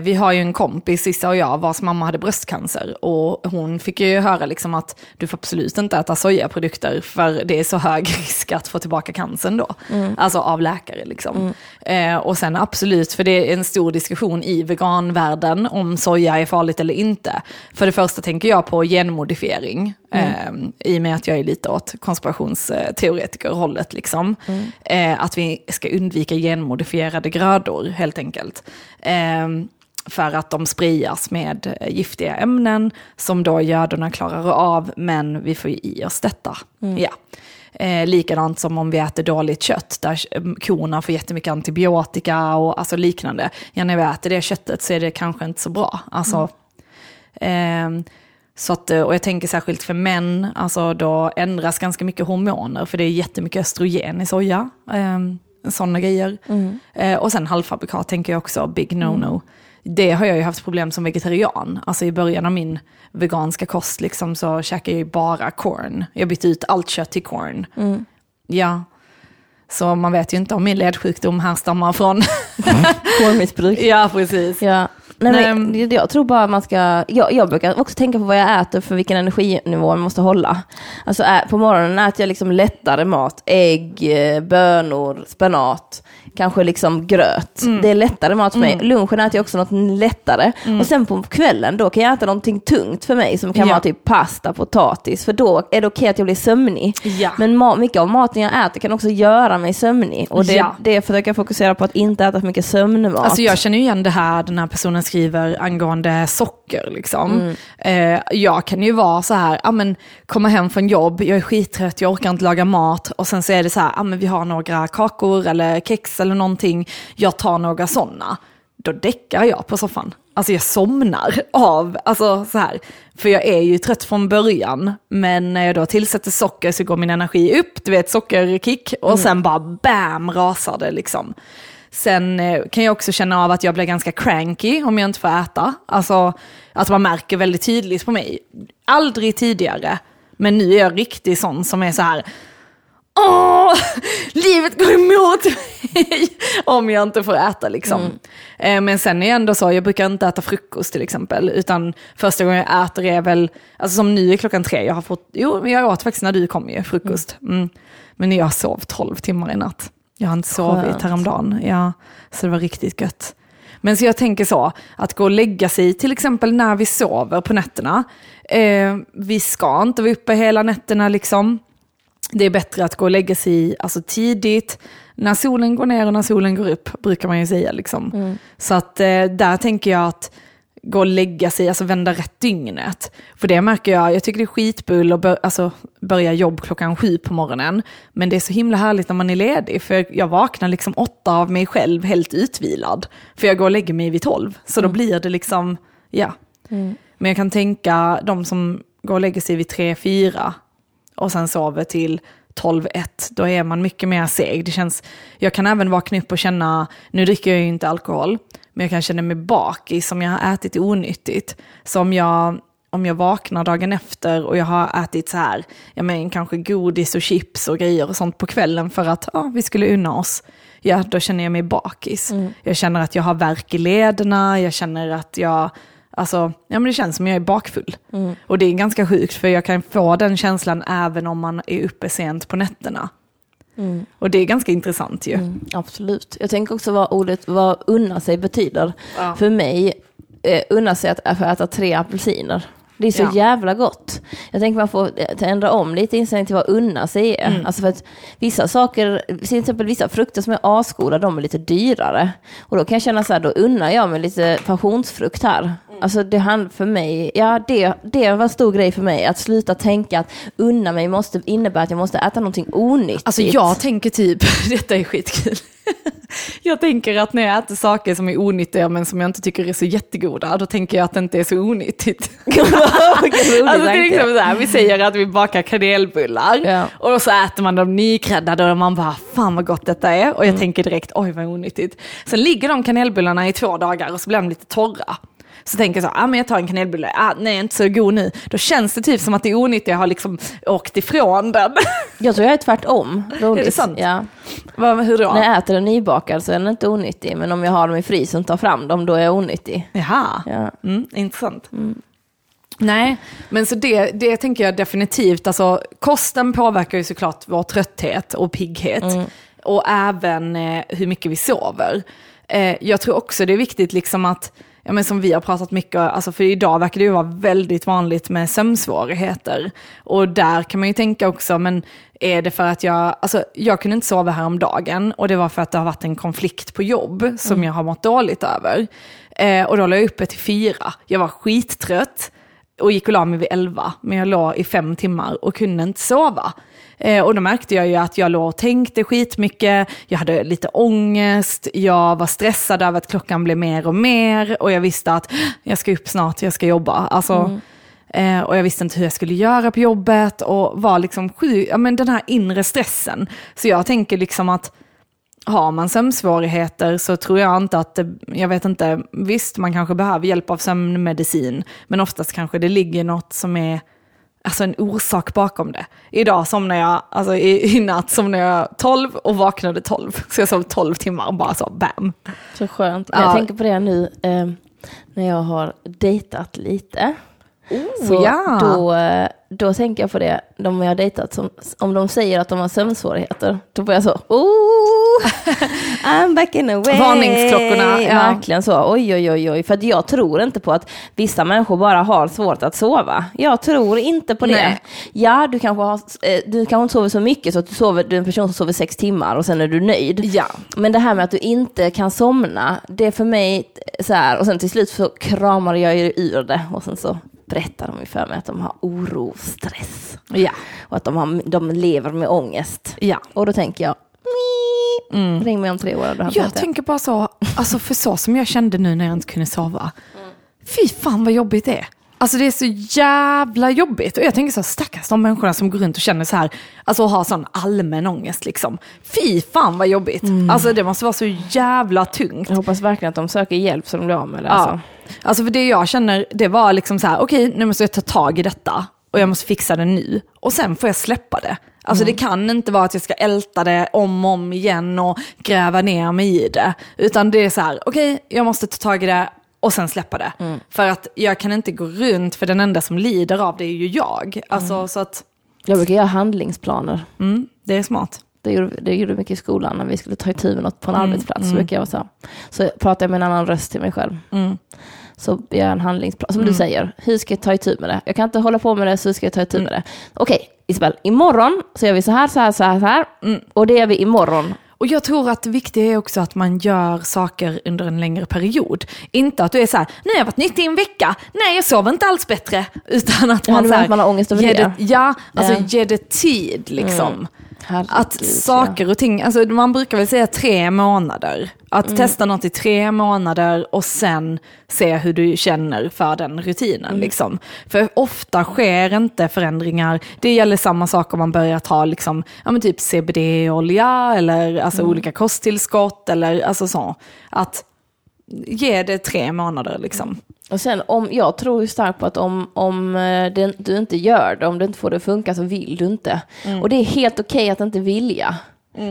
vi har ju en kompis, Sissa och jag, vars mamma hade bröstcancer. Och hon fick ju höra liksom att du får absolut inte äta sojaprodukter för det är så hög (laughs) risk att få tillbaka cancern då. Alltså av läkare liksom. Eh, och sen absolut, för det är en stor diskussion i veganvärlden om soja är farligt eller inte. För det första tänker jag på genmodifiering. Eh, I och med att jag är lite åt konspirationsteoretikerhållet. Liksom. Eh, att vi ska undvika genmodifierade grödor helt enkelt. Eh, för att de sprias med eh, giftiga ämnen som då gödorna klarar av, men vi får ju i oss detta. Ja. Eh, likadant som om vi äter dåligt kött, där eh, korna får jättemycket antibiotika och alltså liknande. Ja, när vi äter det köttet så är det kanske inte så bra. Alltså, ehm, så att, eh, och jag tänker särskilt för män, alltså då ändras ganska mycket hormoner, för det är jättemycket östrogen i soja. Um, Sådana grejer. Eh, och sen halvfabrikat tänker jag också, big no-no. Det har jag ju haft problem som vegetarian. Alltså i början av min veganska kost liksom, så käkade jag ju bara corn. Jag bytte ut allt kött till corn. Ja. Så man vet ju inte om min ledsjukdom härstammar från... (laughs) Korvmissbruk. ja, precis. Ja. Nej, men, jag- jag tror bara man ska, jag, jag brukar också tänka på vad jag äter för vilken energinivå man måste hålla. Alltså på morgonen äter jag liksom lättare mat, ägg, eh, bönor, spenat, kanske liksom gröt. Det är lättare mat för mig. Lunchen äter jag också något lättare. Och sen på kvällen då kan jag äta någonting tungt för mig som kan Ja. vara typ pasta, potatis, för då är det okej att jag blir sömnig. Ja. Men mycket av maten jag äter kan också göra mig sömnig. Och det, Ja. det försöker jag fokusera på att inte äta för mycket sömnmat. Alltså jag känner igen det här den här personen skriver angående socker. Liksom. Eh, jag kan ju vara så här, ja, men, komma hem från jobb, jag är skittrött, jag orkar inte laga mat. Och sen så är det så här, ja, men vi har några kakor eller kex eller någonting, jag tar några sådana. Då däckar jag på soffan. Alltså jag somnar av, alltså så här. För jag är ju trött från början, men när jag då tillsätter socker så går min energi upp, du vet sockerkick, och sen bara bam rasar det liksom. Sen eh, kan jag också känna av att jag blir ganska cranky om jag inte får äta. Alltså att man märker väldigt tydligt på mig. Aldrig tidigare, men nu är jag riktigt sån som är så här. Åh, livet går emot mig om jag inte får äta liksom. Eh, Men sen är jag ändå så, jag brukar inte äta frukost till exempel, utan första gången jag äter är väl, alltså som nu är klockan tre, jag har fått, jo men jag åt faktiskt när du kom ju, frukost. Mm. Men jag sov 12 timmar i natt. Jag har inte sovit Skönt. häromdagen, ja, så det var riktigt gött. Men så jag tänker så, att gå och lägga sig till exempel när vi sover på nätterna. Eh, vi ska inte vara uppe hela nätterna liksom. Det är bättre att gå och lägga sig alltså tidigt, när solen går ner och när solen går upp, brukar man ju säga. Liksom. Så att eh, där tänker jag att gå och lägga sig, alltså vända rätt dygnet. För det märker jag, jag tycker det är skitbull att bör, alltså, börja jobb klockan sju på morgonen. Men det är så himla härligt när man är ledig, för jag vaknar liksom åtta av mig själv helt utvilad. För jag går och lägger mig vid tolv, så då blir det liksom, ja. Men jag kan tänka de som går och lägger sig vid tre, fyra, och sen sover till 12-1, då är man mycket mer seg. Det känns, jag kan även vakna upp och känna, nu dricker jag ju inte alkohol, men jag kan känna mig bakis om jag har ätit onyttigt. Så om jag, om jag vaknar dagen efter och jag har ätit så här, jag menar kanske godis och chips och grejer och sånt på kvällen för att ja, vi skulle unna oss, ja då känner jag mig bakis. Jag känner att jag har värk i lederna, jag känner att jag Alltså, ja men det känns som jag är bakfull. Och det är ganska sjukt för jag kan få den känslan även om man är uppe sent på nätterna. Och det är ganska intressant ju. Mm, absolut. Jag tänker också vad ordet vad unna sig betyder. Ja. För mig, eh, unna sig att, att äta tre apelsiner. Det är så Ja. jävla gott. Jag tänker man får eh, ändra om lite inställning till vad unna sig är. Mm. Alltså för att vissa saker, till exempel vissa frukter som är asgoda, de är lite dyrare. Och då kan jag känna så här, då unnar jag mig lite passionsfrukt här. Mm. Alltså det handlar för mig, ja det, det var en stor grej för mig, att sluta tänka att unna mig måste innebära att jag måste äta någonting onyttigt. Alltså jag tänker typ, (laughs) detta är skitkul. (laughs) Jag tänker att när jag äter saker som är onyttiga men som jag inte tycker är så jättegoda, då tänker jag att det inte är så onyttigt. (laughs) alltså till exempel så här, vi säger att vi bakar kanelbullar Ja. och så äter man dem nykräddade och man bara, fan vad gott detta är. Och jag tänker direkt, oj vad onyttigt. Sen ligger de kanelbullarna i två dagar och så blir de lite torra. Så tänker jag så, ah, men jag tar en kanelbulle, ah, nej inte så god nu. Då känns det typ som att det onyttiga har liksom åkt ifrån den. (laughs) Jag tror jag är tvärtom. Roligt. Är det sant? Ja. Vad- Hur då? När jag äter den nybakad så är den inte onyttig, men om jag har dem i frysen och tar fram dem, då är jag onyttig. Jaha, Ja. mm, intressant. Nej, men så det, det tänker jag definitivt, alltså kosten påverkar ju såklart vår trötthet och pigghet. Och även eh, hur mycket vi sover. Eh, jag tror också det är viktigt liksom att, ja, men som vi har pratat mycket, alltså för idag verkar det ju vara väldigt vanligt med sömnsvårigheter. Och där kan man ju tänka också, men är det för att jag, alltså jag kunde inte sova häromdagen och det var för att det har varit en konflikt på jobb som jag har mått dåligt över. Eh, och då la jag uppe till fyra, jag var skittrött och gick och la mig vid elva, men jag låg i fem timmar och kunde inte sova. Eh, och då märkte jag ju att jag låg och tänkte skitmycket, jag hade lite ångest, jag var stressad över att klockan blev mer och mer och jag visste att jag ska upp snart, jag ska jobba. Alltså, eh, och jag visste inte hur jag skulle göra på jobbet och var liksom sjuk, ja men den här inre stressen. Så jag tänker liksom att har man sömnsvårigheter så tror jag inte att det, jag vet inte, visst man kanske behöver hjälp av sömnmedicin, men oftast kanske det ligger något som är, alltså en orsak bakom det. Idag somnade jag, alltså i, i natt somnade jag 12 och vaknade 12, så jag sov 12 timmar och bara så bam. Så skönt. Ja. Jag tänker på det nu eh, när jag har dejtat lite. Så Oh, ja. då, då tänker jag på det, de jag har dejtat, som, om de säger att de har sömnsvårigheter, då blir jag så, oh, I'm back in the way. Varningsklockorna, ja. Verkligen så, oj oj oj oj. För jag tror inte på att vissa människor bara har svårt att sova. Jag tror inte på det. Nej. Ja, du kanske, har, eh, du kanske inte sover så mycket så att du, sover, du är en person som sover sex timmar och sen är du nöjd. Ja. Men det här med att du inte kan somna, det är för mig så här, och sen till slut så kramar jag ju ur det och sen så berättar de ju för mig att de har oro, stress Ja. och att de, har, de lever med ångest. Ja. Och då tänker jag, "Mii, ring mig om tre år. Mm. Jag pratat. tänker bara så, alltså för så som jag kände nu när jag inte kunde sova. Fy fan vad jobbigt det är. Alltså det är så jävla jobbigt. Och jag tänker så, stackars de människorna som går runt och känner så här, alltså har sån allmän ångest liksom. Fy fan vad jobbigt. Alltså det måste vara så jävla tungt. Jag hoppas verkligen att de söker hjälp så de blir av med det. Ja. Alltså. Alltså för det jag känner, det var liksom så här, okej nu måste jag ta tag i detta och jag måste fixa det nu. Och sen får jag släppa det. Alltså det kan inte vara att jag ska älta det om och om igen och gräva ner mig i det. Utan det är så här, okej jag måste ta tag i det och sen släppa det. För att jag kan inte gå runt, för den enda som lider av det är ju jag. Alltså så att, Jag brukar göra handlingsplaner. mm, det är smart. Det gjorde, det gjorde mycket i skolan när vi skulle ta itu med något på en arbetsplats. Så brukar jag så. Så pratar jag med en annan röst till mig själv. Så gör jag en handlingsplan. Som du säger, hur ska jag ta itu med det? Jag kan inte hålla på med det, så ska jag ta itu med det. Okej, Isabel, imorgon så gör vi så här, så här, så här, så här. Och det gör vi imorgon. Och jag tror att det viktiga är också att man gör saker under en längre period. Inte att du är så här, nu har jag varit nyttig i en vecka, nej jag sover inte alls bättre. (laughs) Utan att Ja, man, du så här, man har ångest över ge det? Ja, alltså Ja. ge det tid liksom. Herregud, Att saker och ting, alltså man brukar väl säga tre månader. Att Mm. testa något i tre månader och sen se hur du känner för den rutinen. Mm. Liksom. För ofta sker inte förändringar, det gäller samma sak om man börjar ta liksom, ja, men typ CBD-olja eller alltså Mm. olika kosttillskott eller alltså så. Att ge det tre månader liksom. Och sen om, jag tror ju starkt på att om, om eh, det, du inte gör det, om du inte får det att funka så vill du inte. Mm. Och det är helt okej att inte vilja.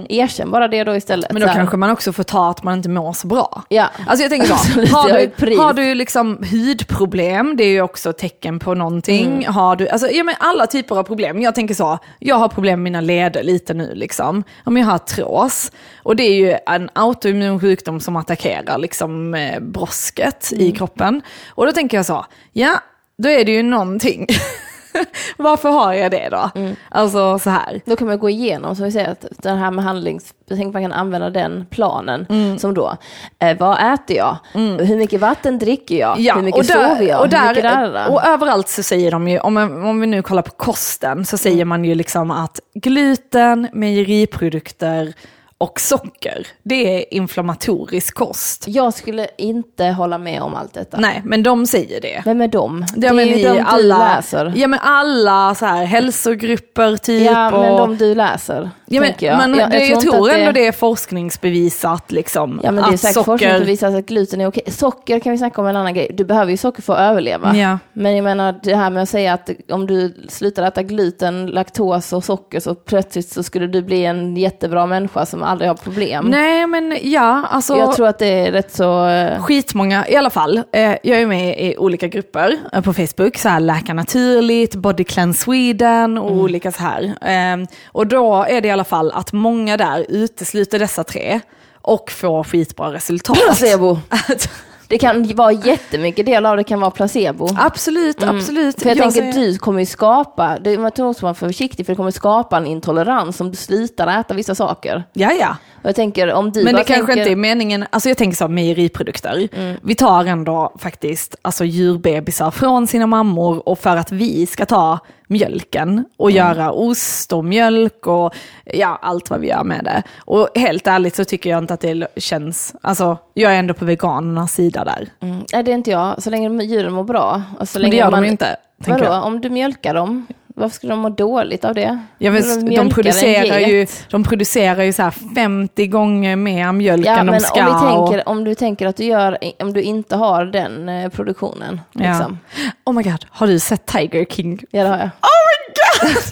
Erkänn bara det då istället. Men då kanske man också får ta att man inte mår så bra. Ja. Alltså jag tänker så, (laughs) har du, har du liksom hudproblem, det är ju också tecken på någonting. Har du, alltså, ja, men alla typer av problem. Jag tänker så, jag har problem med mina leder lite nu liksom. Om jag har artros, och det är ju en autoimmun sjukdom som attackerar liksom eh, brosket i kroppen. Och då tänker jag så, ja, då är det ju någonting. (laughs) (laughs) Varför har jag det då? Alltså så här. Då kan man gå igenom, så vi säger att det här med handlings... Tänker man kan använda den planen Mm. som då, eh, vad äter jag? Hur mycket vatten dricker jag? Hur mycket och där, sover jag? Och, mycket där, där, och överallt så säger de ju, om, om vi nu kollar på kosten, så säger man ju liksom att gluten, mejeriprodukter och socker, det är inflammatorisk kost. Jag skulle inte hålla med om allt detta. Nej, men de säger det. Vem är de? Det men är ju de du alla, läser. Ja men alla så här hälsogrupper typ. Ja, men och, de du läser, ja, men, jag. Men, jag, det, jag, tror ändå det är forskningsbevisat liksom. Ja men det är säkert forskning som visar att gluten är okej. Socker kan vi snacka om en annan grej. Du behöver ju socker för att överleva. Ja. Men jag menar det här med att säga att om du slutar äta gluten, laktos och socker så plötsligt så skulle du bli en jättebra människa som aldrig har problem. Nej men ja, alltså. Jag tror att det är rätt så... Skitmånga, i alla fall. Eh, jag är med i olika grupper eh, på Facebook, så här Läka Naturligt, Body Cleanse Sweden och olika så här. Eh, och då är det i alla fall att många där utesluter dessa tre och får skitbra resultat. Placebo. (laughs) Det kan vara jättemycket del av det kan vara placebo. absolut, absolut. För jag, tänker säger- du kommer ju skapa, det man tror man får vara försiktig för det kommer skapa en intolerans om du slutar äta vissa saker. Ja, ja. Och jag tänker om du Men det kanske tänker, inte är meningen, alltså jag tänker så, mejeriprodukter. Vi tar ändå faktiskt alltså djurbebisar från sina mammor och för att vi ska ta mjölken och göra ost och mjölk och ja, allt vad vi gör med det. Och helt ärligt så tycker jag inte att det känns, alltså jag är ändå på veganernas sida där. Mm, nej det är inte jag, så länge djuren mår bra. Och så Men det länge gör man, de inte. Vadå, jag. om du mjölkar dem, varför skulle de må dåligt av det? Ja, de, en producerar ju, de producerar ju så här 50 gånger mer mjölk Ja, än de ska. om, vi och- tänker, om du tänker att du gör, om du inte har den eh, produktionen. ja. Liksom. Oh my god, har du sett Tiger King? Ja, det har jag. Oh my god!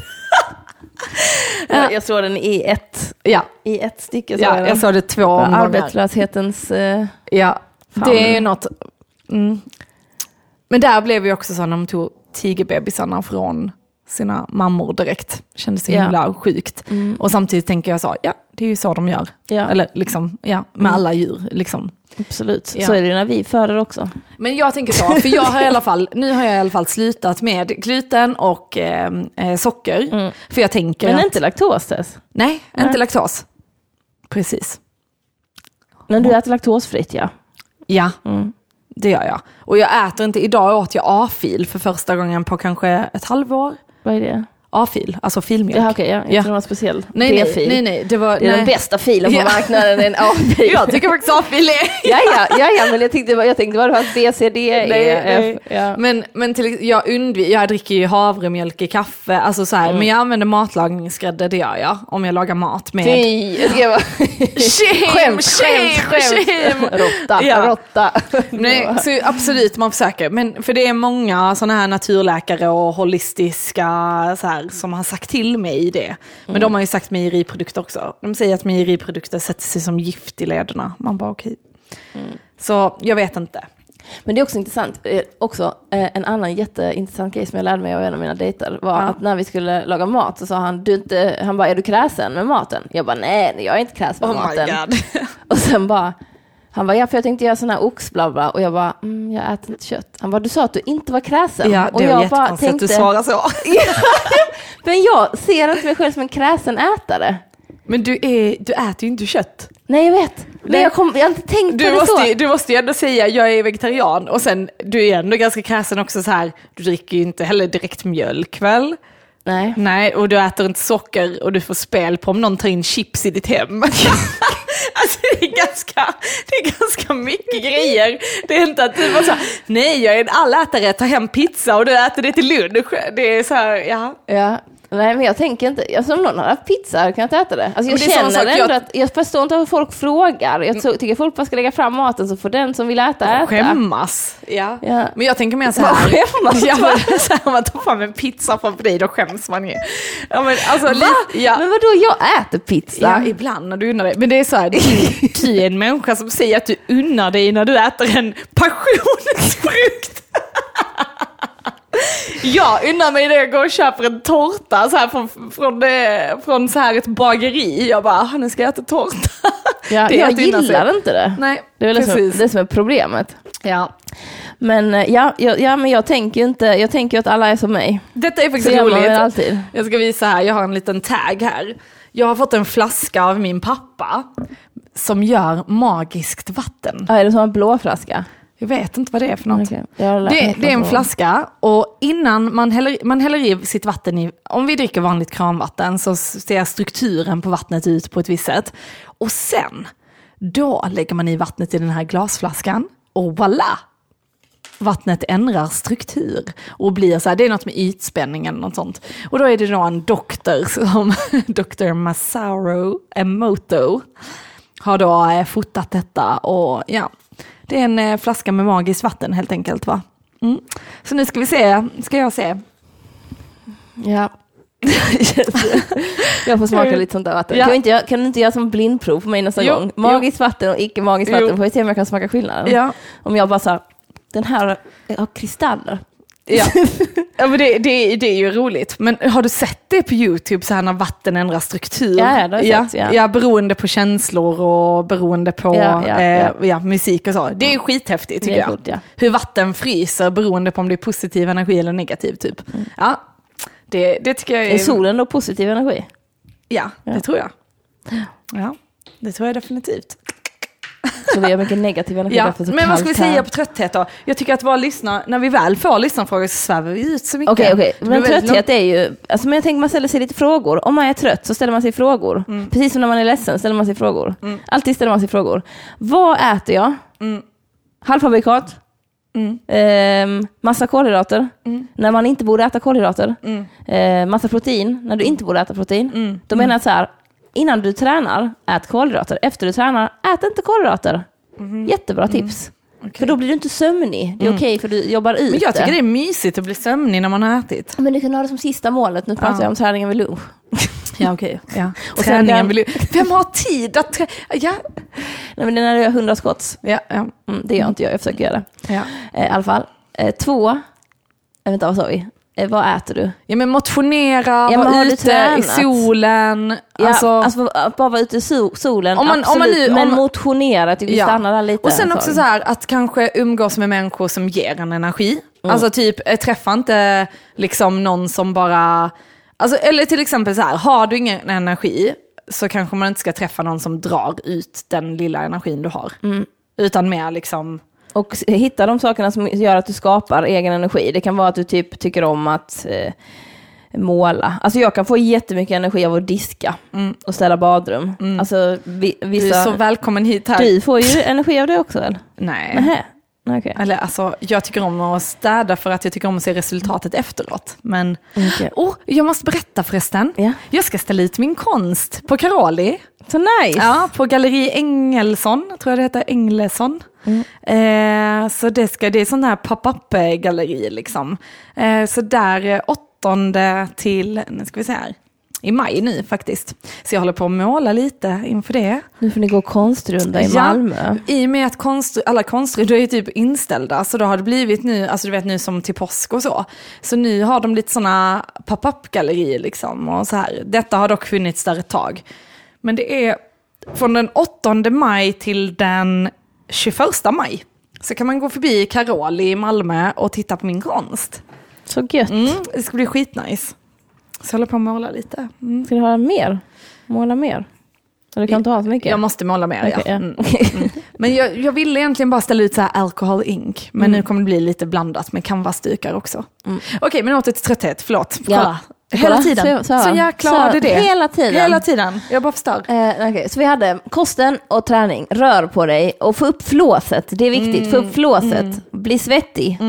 (laughs) jag. Jag såg den i ett, Ja, i ett stycke. Så ja jag såg det två omgångar. Arbetslöshetens... Eh, Ja, Fan. det är ju något. Mm. Men där blev ju också så när de tog tigerbebisarna från sina mammor direkt. Kändes så himla sjukt. Och samtidigt tänker jag så, ja det är ju så de gör. Ja. Eller liksom, ja, med alla djur liksom. absolut, Ja. så är det när vi föder också. Men jag tänker så, för jag har i alla fall, nu har jag i alla fall slutat med gluten och eh, eh, socker. För jag tänker Men att, inte laktos Tess. nej, Nej. inte laktos. Precis. Men du äter laktosfritt ja. Ja, det gör jag. Och jag äter inte, idag åt jag A-fil för första gången på kanske ett halvår. Vad är? A-fil, alltså filmjölk. Ja, okej, ja. jag Ja. var speciell nej, nej, B-fil. nej, nej, det var... Det är nej. den bästa filen på marknaden, en A-fil. (laughs) Jag tycker faktiskt A-fil är... (laughs) ja, ja, ja, ja, men jag tänkte, jag tänkte bara det fanns B, C, D, E, Nej, F. nej. Ja. Men, men till, jag, undvik, jag dricker ju havremjölk i kaffe, alltså så här, Mm. men jag använder matlagningsgrädde, det gör jag, om jag lagar mat med... Fy. (laughs) Shame, Skämt, shame, skämt, skämt. shame. Råtta, Ja. råtta. Nej, så absolut man försöker. Men för det är många sådana här naturläkare och holistiska så här, som har sagt till mig det. Men de har ju sagt mejeriprodukter också. De säger att mejeriprodukter sätter sig som gift i lederna. Man bara okej. Så jag vet inte. Men det är också intressant, eh, också eh, en annan jätteintressant grej som jag lärde mig av en av mina dejter var Ja. att när vi skulle laga mat så sa han, du inte, han bara, är du kräsen med maten? Jag bara, nej, jag är inte kräsen med Oh my maten. god. (laughs) Och sen bara, han bara, ja för jag tänkte göra sån här ox bla bla. Och jag bara, mm, jag äter inte kött. Han bara, du sa att du inte var kräsen. Ja, och det var jag jättekonstigt att du svarar så. (laughs) (laughs) men jag ser inte mig själv som en kräsen ätare. Men du, är, du äter ju inte kött. Nej jag vet, men Nej. jag, kom, jag har inte tänkt på Du det måste, så. du måste ju ändå säga jag är vegetarian och sen du är ändå ganska kräsen också så här. Du dricker ju inte heller direkt mjölk väl? Nej. Nej, och du äter inte socker och du får spel på om någon tar in chips i ditt hem. (laughs) alltså det är, ganska, det är ganska mycket grejer. Det är inte att du bara så här, nej jag är en allätare, tar hem pizza och du äter det till lunch. Det är så här, ja. Ja. Nej men jag tänker inte, alltså om någon har haft pizza kan jag inte äta det. Alltså jag det känner sak, ändå jag- att, jag förstår inte hur folk frågar. Jag så, tycker folk bara ska lägga fram maten så får den som vill äta äta. Skämmas. Ja. Ja. Men jag tänker mer så här. skämmas? (laughs) Ja, men, så här om man tar fram en pizza framför dig, då skäms man ju. Ja, men, alltså, Va? li- ja. Men vadå, jag äter pizza? Ja, ibland när du unnar dig. Men det är så här, du, (laughs) du är en människa som säger att du unnar dig när du äter en passionsfrukt. (laughs) Jag unnar mig det, jag går och köper en tårta så här från, från, det, från så här ett bageri. Jag bara, "Ah, nu ska jag äta tårta. (laughs) Ja, jag gillar inte det. Nej, Det är väl det som, precis. det som är problemet. Ja. Men eh, ja, ja, ja, men jag tänker ju inte, jag tänker att alla är som mig. Detta är faktiskt roligt. alltid. Jag ska visa här, jag har en liten tag här. Jag har fått en flaska av min pappa som gör magiskt vatten. Ja, är det som en blå flaska? Jag vet inte vad det är för något. Lärt Det, det är en flaska och innan man häller, man häller i sitt vatten i, om vi dricker vanligt kranvatten så ser strukturen på vattnet ut på ett visst sätt. Och sen, då lägger man i vattnet i den här glasflaskan och voilà! Vattnet ändrar struktur och blir så här, det är något med ytspänning eller något sånt. Och då är det då en doktor som, (laughs) Dr. Masaru Emoto, har då eh, fotat detta och ja, det är en eh, flaska med magiskt vatten helt enkelt va. Mm. Så nu ska vi se, ska jag se. Ja. (laughs) jag får smaka lite sånt där vatten. Ja. Kan, inte, kan du inte göra som blindprov på mig nästa Jo, gång? jo. Magiskt vatten och icke magiskt Jo. vatten. Får vi se om jag kan smaka skillnaden? Ja. Om jag bara så här, den här har kristaller. Ja, (laughs) ja men det, det, det är ju roligt. Men har du sett det på YouTube så här när vatten ändrar struktur? Ja, det har jag sett, ja. ja, beroende på känslor och beroende på Ja, ja, eh, ja. musik och så. Det är skithäftigt tycker är jag. coolt, ja. Hur vatten fryser beroende på om det är positiv energi eller negativ typ. Ja, det, det tycker jag är... Är solen då positiv energi? Ja, det tror jag. Ja, det tror jag definitivt. Så vi har mycket negativ energi Ja, så men vad ska vi här. säga på trötthet då? Jag tycker att vara lyssna, när vi väl får lyssnarfrågor så svävar vi ut så mycket. Okej, okej. Det blir Men trötthet är ju, alltså, men jag tänker man ställer sig lite frågor. Om man är trött så ställer man sig frågor. Mm. Precis som när man är ledsen ställer man sig frågor. Alltid ställer man sig frågor. Vad äter jag? Mm. Halvfabrikat? Ehm, massa kolhydrater? Mm. När man inte borde äta kolhydrater? Ehm, massa protein? När du inte borde äta protein? Mm. Då menar jag så här, innan du tränar, ät kolhydrater. Efter du tränar, ät inte kolhydrater. Mm-hmm. Jättebra tips. För då blir du inte sömnig. Det är okej för du jobbar ut Mm. Men jag tycker det är mysigt att bli sömnig när man har ätit. men du kan ha det som sista målet. Nu pratar Ja. jag om träningen vid lunch. (laughs) Ja, okej. Ja. Och Träningen vill. Vem har tid att trä... Ja, Nej, men det är när du gör 100 skotts. ja, ja. Mm, det gör inte jag, jag försöker göra det. ja. Eh, I alla fall. Eh, två, eh, vänta vad sa vi? Eh, vad äter du? Ja men motionera, men har vara ute i solen. Ja, alltså, alltså, bara vara ute i so- solen, Om man- om man absolut. nu- men om- motionera, jag tycker vi Ja. stannar där lite. och sen också så här att kanske umgås med människor som ger en energi. Alltså typ, eh, träffa inte liksom någon som bara... Alltså, eller till exempel så här, har du ingen energi så kanske man inte ska träffa någon som drar ut den lilla energin du har. Utan mer liksom... Och hitta de sakerna som gör att du skapar egen energi. Det kan vara att du typ tycker om att eh, måla. Alltså jag kan få jättemycket energi av att diska och ställa badrum. Alltså vi, Du vissa... är så välkommen hit här. Du får ju energi av det också väl? Nej. Nähä. Okej. Eller alltså, jag tycker om att städa för att jag tycker om att se resultatet efteråt. Men, Okej. oh, jag måste berätta förresten. Ja. Jag ska ställa ut min konst på Caroli. Så nice! Ja, på Galleri Engelsson, tror jag det heter, Englesson. Eh, så det, ska, det är sån här pop-up-galleri liksom. Eh, så där eh, åttonde till, nu ska vi se här, i maj nu faktiskt. Så jag håller på att måla lite inför det. Nu får ni gå konstrunda i Ja, Malmö. I och med att konst, alla konstrundor är ju typ inställda, så då har det blivit nu, alltså du vet nu som till påsk och så. Så nu har de lite sådana pop-up-gallerier liksom och så här. Detta har dock funnits där ett tag. Men det är från den 8 maj till den 21 maj. Så kan man gå förbi Caroli i Malmö och titta på min konst. Så gött. Mm, det ska bli skitnice. Så jag håller på att måla lite. Mm. Ska du ha mer? Måla mer? Du kan inte ha så mycket? Jag måste måla mer, Okej, ja. Mm. (laughs) Mm. Men jag, jag ville egentligen bara ställa ut så här alcohol ink. Men Mm. nu kommer det bli lite blandat med canvasdukar också. Okej, men åter till trötthet. Förlåt. Ja. Kolla. Hela tiden. så- Så, så. jäkla Så, ADD. hela tiden. Hela tiden. Jag bara förstör. Eh, okej, Så vi hade kosten och träning, rör på dig och få upp flåset. Det är viktigt, få upp flåset. Bli svettig.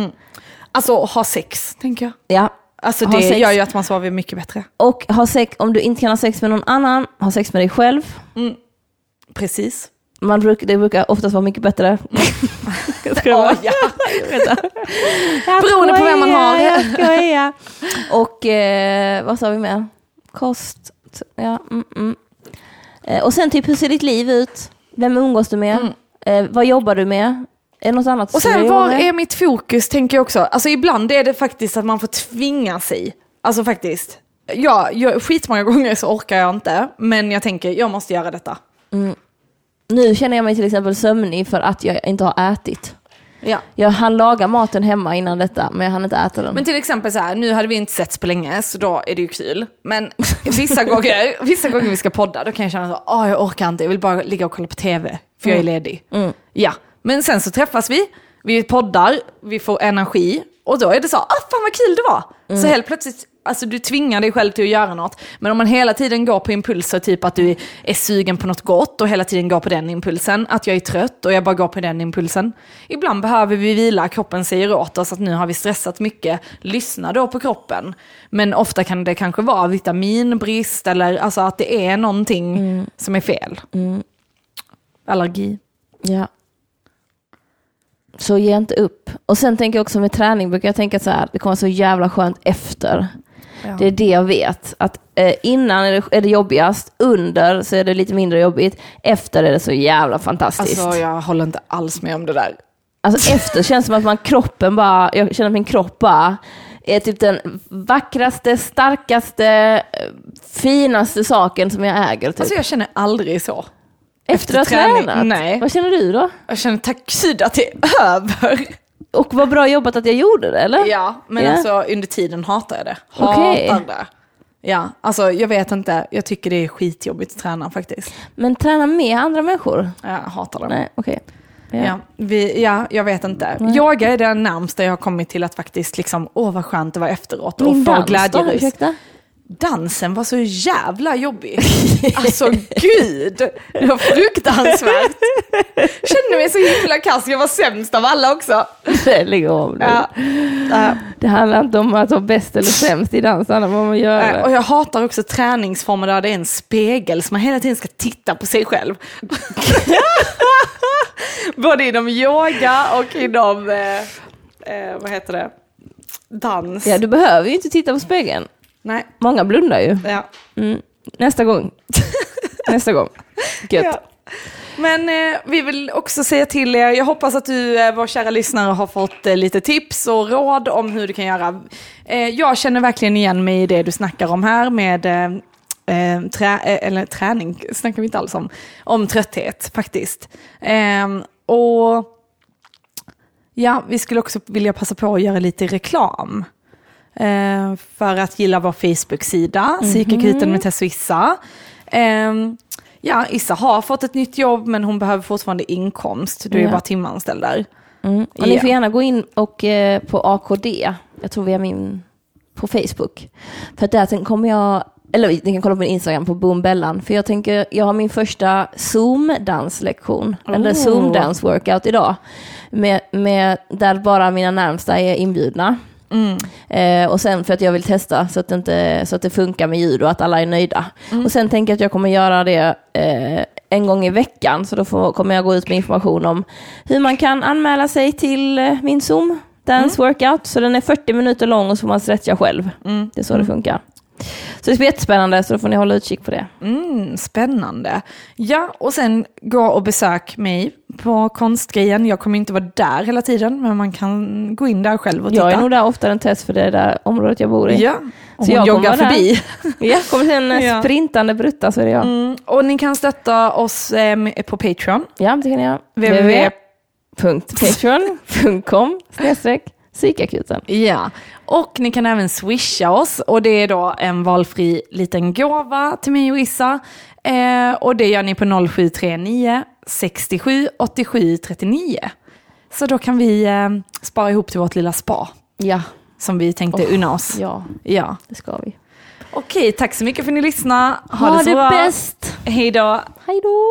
Alltså ha sex, tänker jag. Ja. Alltså det sex. gör ju att man sover mycket bättre. Och ha sex, om du inte kan ha sex med någon annan, ha sex med dig själv. Precis. Man bruk, det brukar oftast vara mycket bättre. (laughs) Åh, ja. (laughs) Beroende på vem man har. Jag. Och eh, vad sa vi mer? Kost. Ja, mm, mm. Eh, och sen typ hur ser ditt liv ut? Vem umgås du med? Eh, vad jobbar du med? Är något annat Och sen var är mitt fokus, tänker jag också. Alltså ibland är det faktiskt att man får tvinga sig. Alltså faktiskt. Ja, jag, skitmånga gånger så orkar jag inte. Men jag tänker, jag måste göra detta. Nu känner jag mig till exempel sömnig för att jag inte har ätit. Ja. Jag hann laga maten hemma innan detta, men jag hann inte äta den. Men till exempel så här, nu hade vi inte setts på länge, så då är det ju kul. Men vissa gånger, (laughs) vissa gånger vi ska podda, då kan jag känna så, åh jag orkar inte, jag vill bara ligga och kolla på tv, för jag är ledig. Ja, men sen så träffas vi, Vi poddar, vi får energi och då är det så, ah fan vad kul det var. Så helt plötsligt, alltså du tvingar dig själv till att göra något. Men om man hela tiden går på impulser, typ att du är sugen på något gott och hela tiden går på den impulsen, att jag är trött och jag bara går på den impulsen. Ibland behöver vi vila, kroppen säger åt oss att nu har vi stressat mycket, lyssna då på kroppen. Men ofta kan det kanske vara vitaminbrist eller alltså att det är någonting som är fel. Allergi. Ja. Så ge inte upp. Och sen tänker jag också med träning, brukar jag tänka så här, det kommer så jävla skönt efter. Ja. Det är det jag vet. Att eh, innan är det, är det jobbigast, under så är det lite mindre jobbigt, efter är det så jävla fantastiskt. Alltså jag håller inte alls med om det där. Alltså efter känns det som att man kroppen bara, jag känner att min kropp bara är typ den vackraste, starkaste, eh, finaste saken som jag äger. Typ. Alltså jag känner aldrig så. Efter att ha tränat. nej. Vad känner du då? Jag känner tack det är över. Och vad bra jobbat att jag gjorde det, eller? Ja, men Ja. alltså under tiden hatar jag det. Hatar Okej. det. Ja, alltså jag vet inte. Jag tycker det är skitjobbigt att träna faktiskt. Men träna med andra människor? Jag hatar det. Nej, okej. Ja. Ja, vi, ja, jag vet inte. Yoga är det närmsta jag har kommit till att faktiskt liksom, åh vad skönt det var efteråt och Min få dans då? Ursäkta? Dansen var så jävla jobbig. Alltså gud, det var fruktansvärt. Kände mig så himla kass, jag var sämst av alla också. Lägg av nu. Ja. Äh, Det handlar inte om att vara bäst eller sämst i dans, det handlar om vad man gör. äh, och jag hatar också träningsformer där det är en spegel som man hela tiden ska titta på sig själv. (laughs) Både inom yoga och inom, eh, eh, vad heter det, dans. Ja, du behöver ju inte titta på spegeln. Nej, Många blundar ju. ja. Mm. Nästa gång. (laughs) Nästa gång. Gött. Ja. Men eh, vi vill också säga till er, jag hoppas att du, eh, vår kära lyssnare, har fått eh, lite tips och råd om hur du kan göra. Eh, jag känner verkligen igen mig i det du snackar om här med eh, eh, trä, eh, eller träning, snackar vi inte alls om, om trötthet faktiskt. Eh, och ja, vi skulle också vilja passa på att göra lite reklam. Eh, för att gilla vår Facebook-sida, Psykakuten med Tess och Issa. Eh, ja, Issa har fått ett nytt jobb men hon behöver fortfarande inkomst. Du är Ja. bara timanställd där. Mm. Och ni Ja. får gärna gå in och, eh, på AKD, jag tror via min, på Facebook. För där sen kommer jag, eller ni kan kolla på min Instagram på Boombellan, för jag tänker, jag har min första Zoom-danslektion, eller Oh. Zoom-dance-workout idag, med, med, där bara mina närmsta är inbjudna. Mm. Eh, och sen för att jag vill testa så att, det inte, så att det funkar med ljud och att alla är nöjda. Och sen tänker jag att jag kommer göra det eh, en gång i veckan, så då får, kommer jag gå ut med information om hur man kan anmäla sig till eh, min Zoom Dance Workout. Så den är 40 minuter lång och så får man stretcha själv. Mm. Det är så det funkar. Så det blir jättespännande, så då får ni hålla utkik på det. Mm, spännande. Ja, och sen gå och besök mig på konstgrejen. Jag kommer inte vara där hela tiden, men man kan gå in där själv och titta. Jag är nog där oftare än Tess, för det är det området jag bor i. Ja, och Så hon jag joggar där. förbi. (laughs) Ja, kommer en Ja. ja. sprintande brutta så är det jag. Mm, och ni kan stötta oss eh, på Patreon. Ja, det kan jag. www. www.patreon.com psykakuten. Ja, och ni kan även swisha oss och det är då en valfri liten gåva till mig och Issa. Eh, och det gör ni på 0739 67 87 39. Så då kan vi eh, spara ihop till vårt lilla spa Ja, som vi tänkte unna oss. ja, Ja. det ska vi. Okej, tack så mycket för att ni lyssnade. Ha, Ha det så det bra. bäst. Hej då. Hej då.